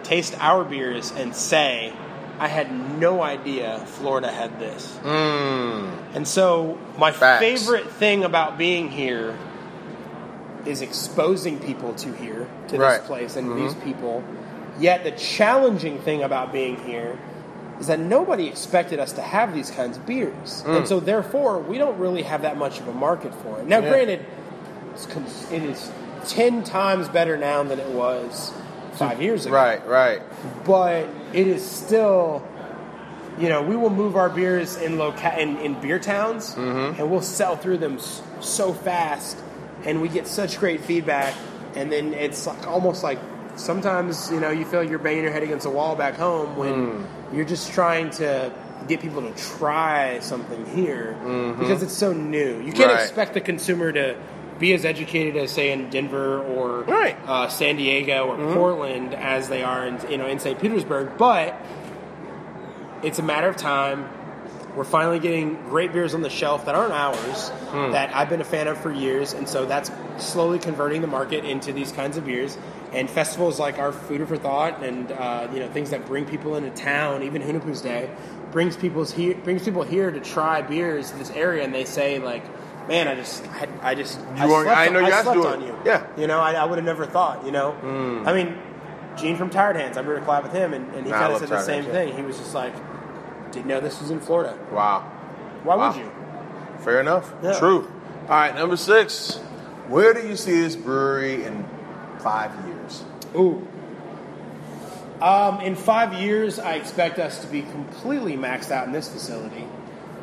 taste our beers and say, I had no idea Florida had this. Mm. And so, my Facts. favorite thing about being here is exposing people to here, to Right. this place, and these mm-hmm. people. Yet, the challenging thing about being here is that nobody expected us to have these kinds of beers. And mm. so, therefore, we don't really have that much of a market for it. Now, Yeah. granted, it is 10 times better now than it was five years ago. Right, right. but it is still you know we will move our beers in loca- in, in beer towns mm-hmm. and we'll sell through them so fast and we get such great feedback and then it's like almost like sometimes you know you feel you're banging your head against a wall back home when mm. you're just trying to get people to try something here mm-hmm. because it's so new. You can't Right. expect the consumer to be as educated as say in Denver or Right. uh, San Diego or Portland as they are in you know in St. Petersburg, but it's a matter of time. We're finally getting great beers on the shelf that aren't ours, that I've been a fan of for years, and so that's slowly converting the market into these kinds of beers. And festivals like our Food for Thought, and uh, you know things that bring people into town, even Hunahpu's Day, brings people's here brings people here to try beers in this area, and they say like, "Man, I just, I, I just, I, weren't- slept, I know on, you I slept on you." Yeah. you know, I, I would have never thought. You know, I mean, Gene from Tired Hands, I remember a collab with him, and, and he Nah, kind of said the same Hands, yeah. thing. He was just like, "Didn't know this was in Florida. Wow. Why Wow. would you?" Fair enough. Yeah. True. All right, number six. Where do you see this brewery in five years? Ooh. Um, in five years, I expect us to be completely maxed out in this facility.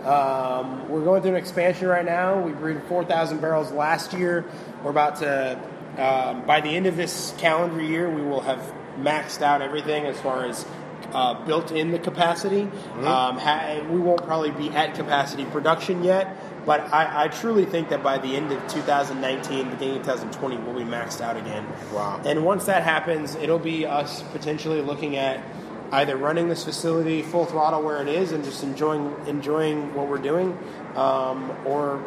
Um, we're going through an expansion right now. We brewed 4,000 barrels last year. We're about to, um, by the end of this calendar year, we will have maxed out everything as far as uh, built in the capacity. Um, ha- we won't probably be at capacity production yet, but I, I truly think that by the end of 2019, beginning of 2020, we'll be maxed out again. Wow. And once that happens, it'll be us potentially looking at either running this facility full throttle where it is and just enjoying enjoying what we're doing, um, or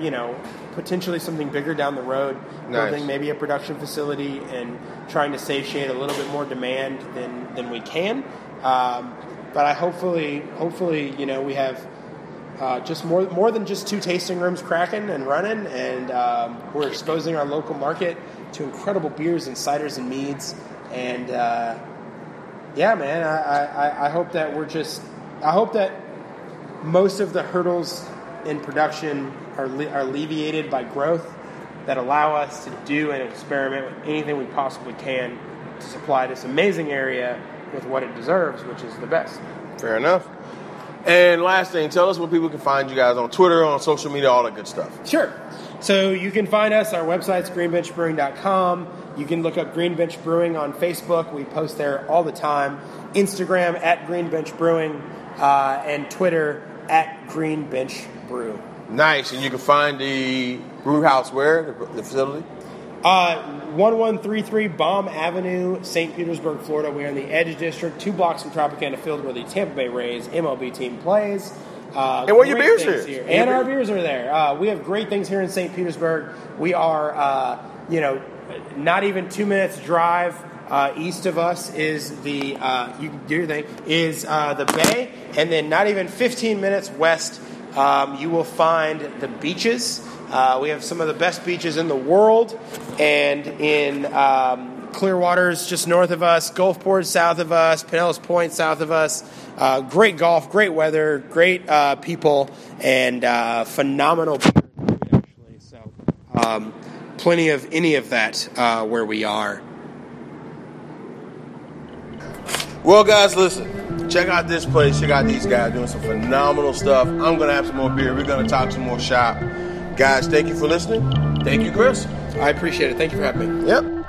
you know potentially something bigger down the road, Nice. building maybe a production facility and trying to satiate a little bit more demand than than we can. Um, but I hopefully hopefully you know we have. Uh, just more, more than just two tasting rooms cracking and running, and um, we're exposing our local market to incredible beers and ciders and meads. And uh, yeah, man, I, I, I hope that we're just, I hope that most of the hurdles in production are, le- are alleviated by growth that allow us to do and experiment with anything we possibly can to supply this amazing area with what it deserves, which is the best. Fair enough. And last thing, tell us where people can find you guys on Twitter, on social media, all that good stuff. Sure. So you can find us. Our website's greenbenchbrewing.com. You can look up Green Bench Brewing on Facebook. We post there all the time. Instagram at Green Bench Brewing uh, and Twitter at Green Bench Brew. Nice. And you can find the brew house where? The, the facility? Uh, 1133 Baum Avenue, St. Petersburg, Florida. We are in the Edge District, two blocks from Tropicana Field, where the Tampa Bay Rays MLB team plays. Uh, And where your beers here? here. And And our beer- beers are there. Uh, we have great things here in St. Petersburg. We are, uh, you know, not even two minutes drive. Uh, east of us is the uh, you do your thing is uh, the bay, and then not even 15 minutes west, um, you will find the beaches. Uh, we have some of the best beaches in the world, and in um, Clearwater's just north of us, Gulfport south of us, Pinellas Point south of us. Uh, great golf, great weather, great uh, people, and phenomenal actually. So, um, plenty of any of that uh, where we are. Well, guys, listen. Check out this place. Check out these guys doing some phenomenal stuff. I'm going to have some more beer. We're going to talk some more shop. Guys, thank you for listening. Thank you, Chris. I appreciate it. Thank you for having me. Yep.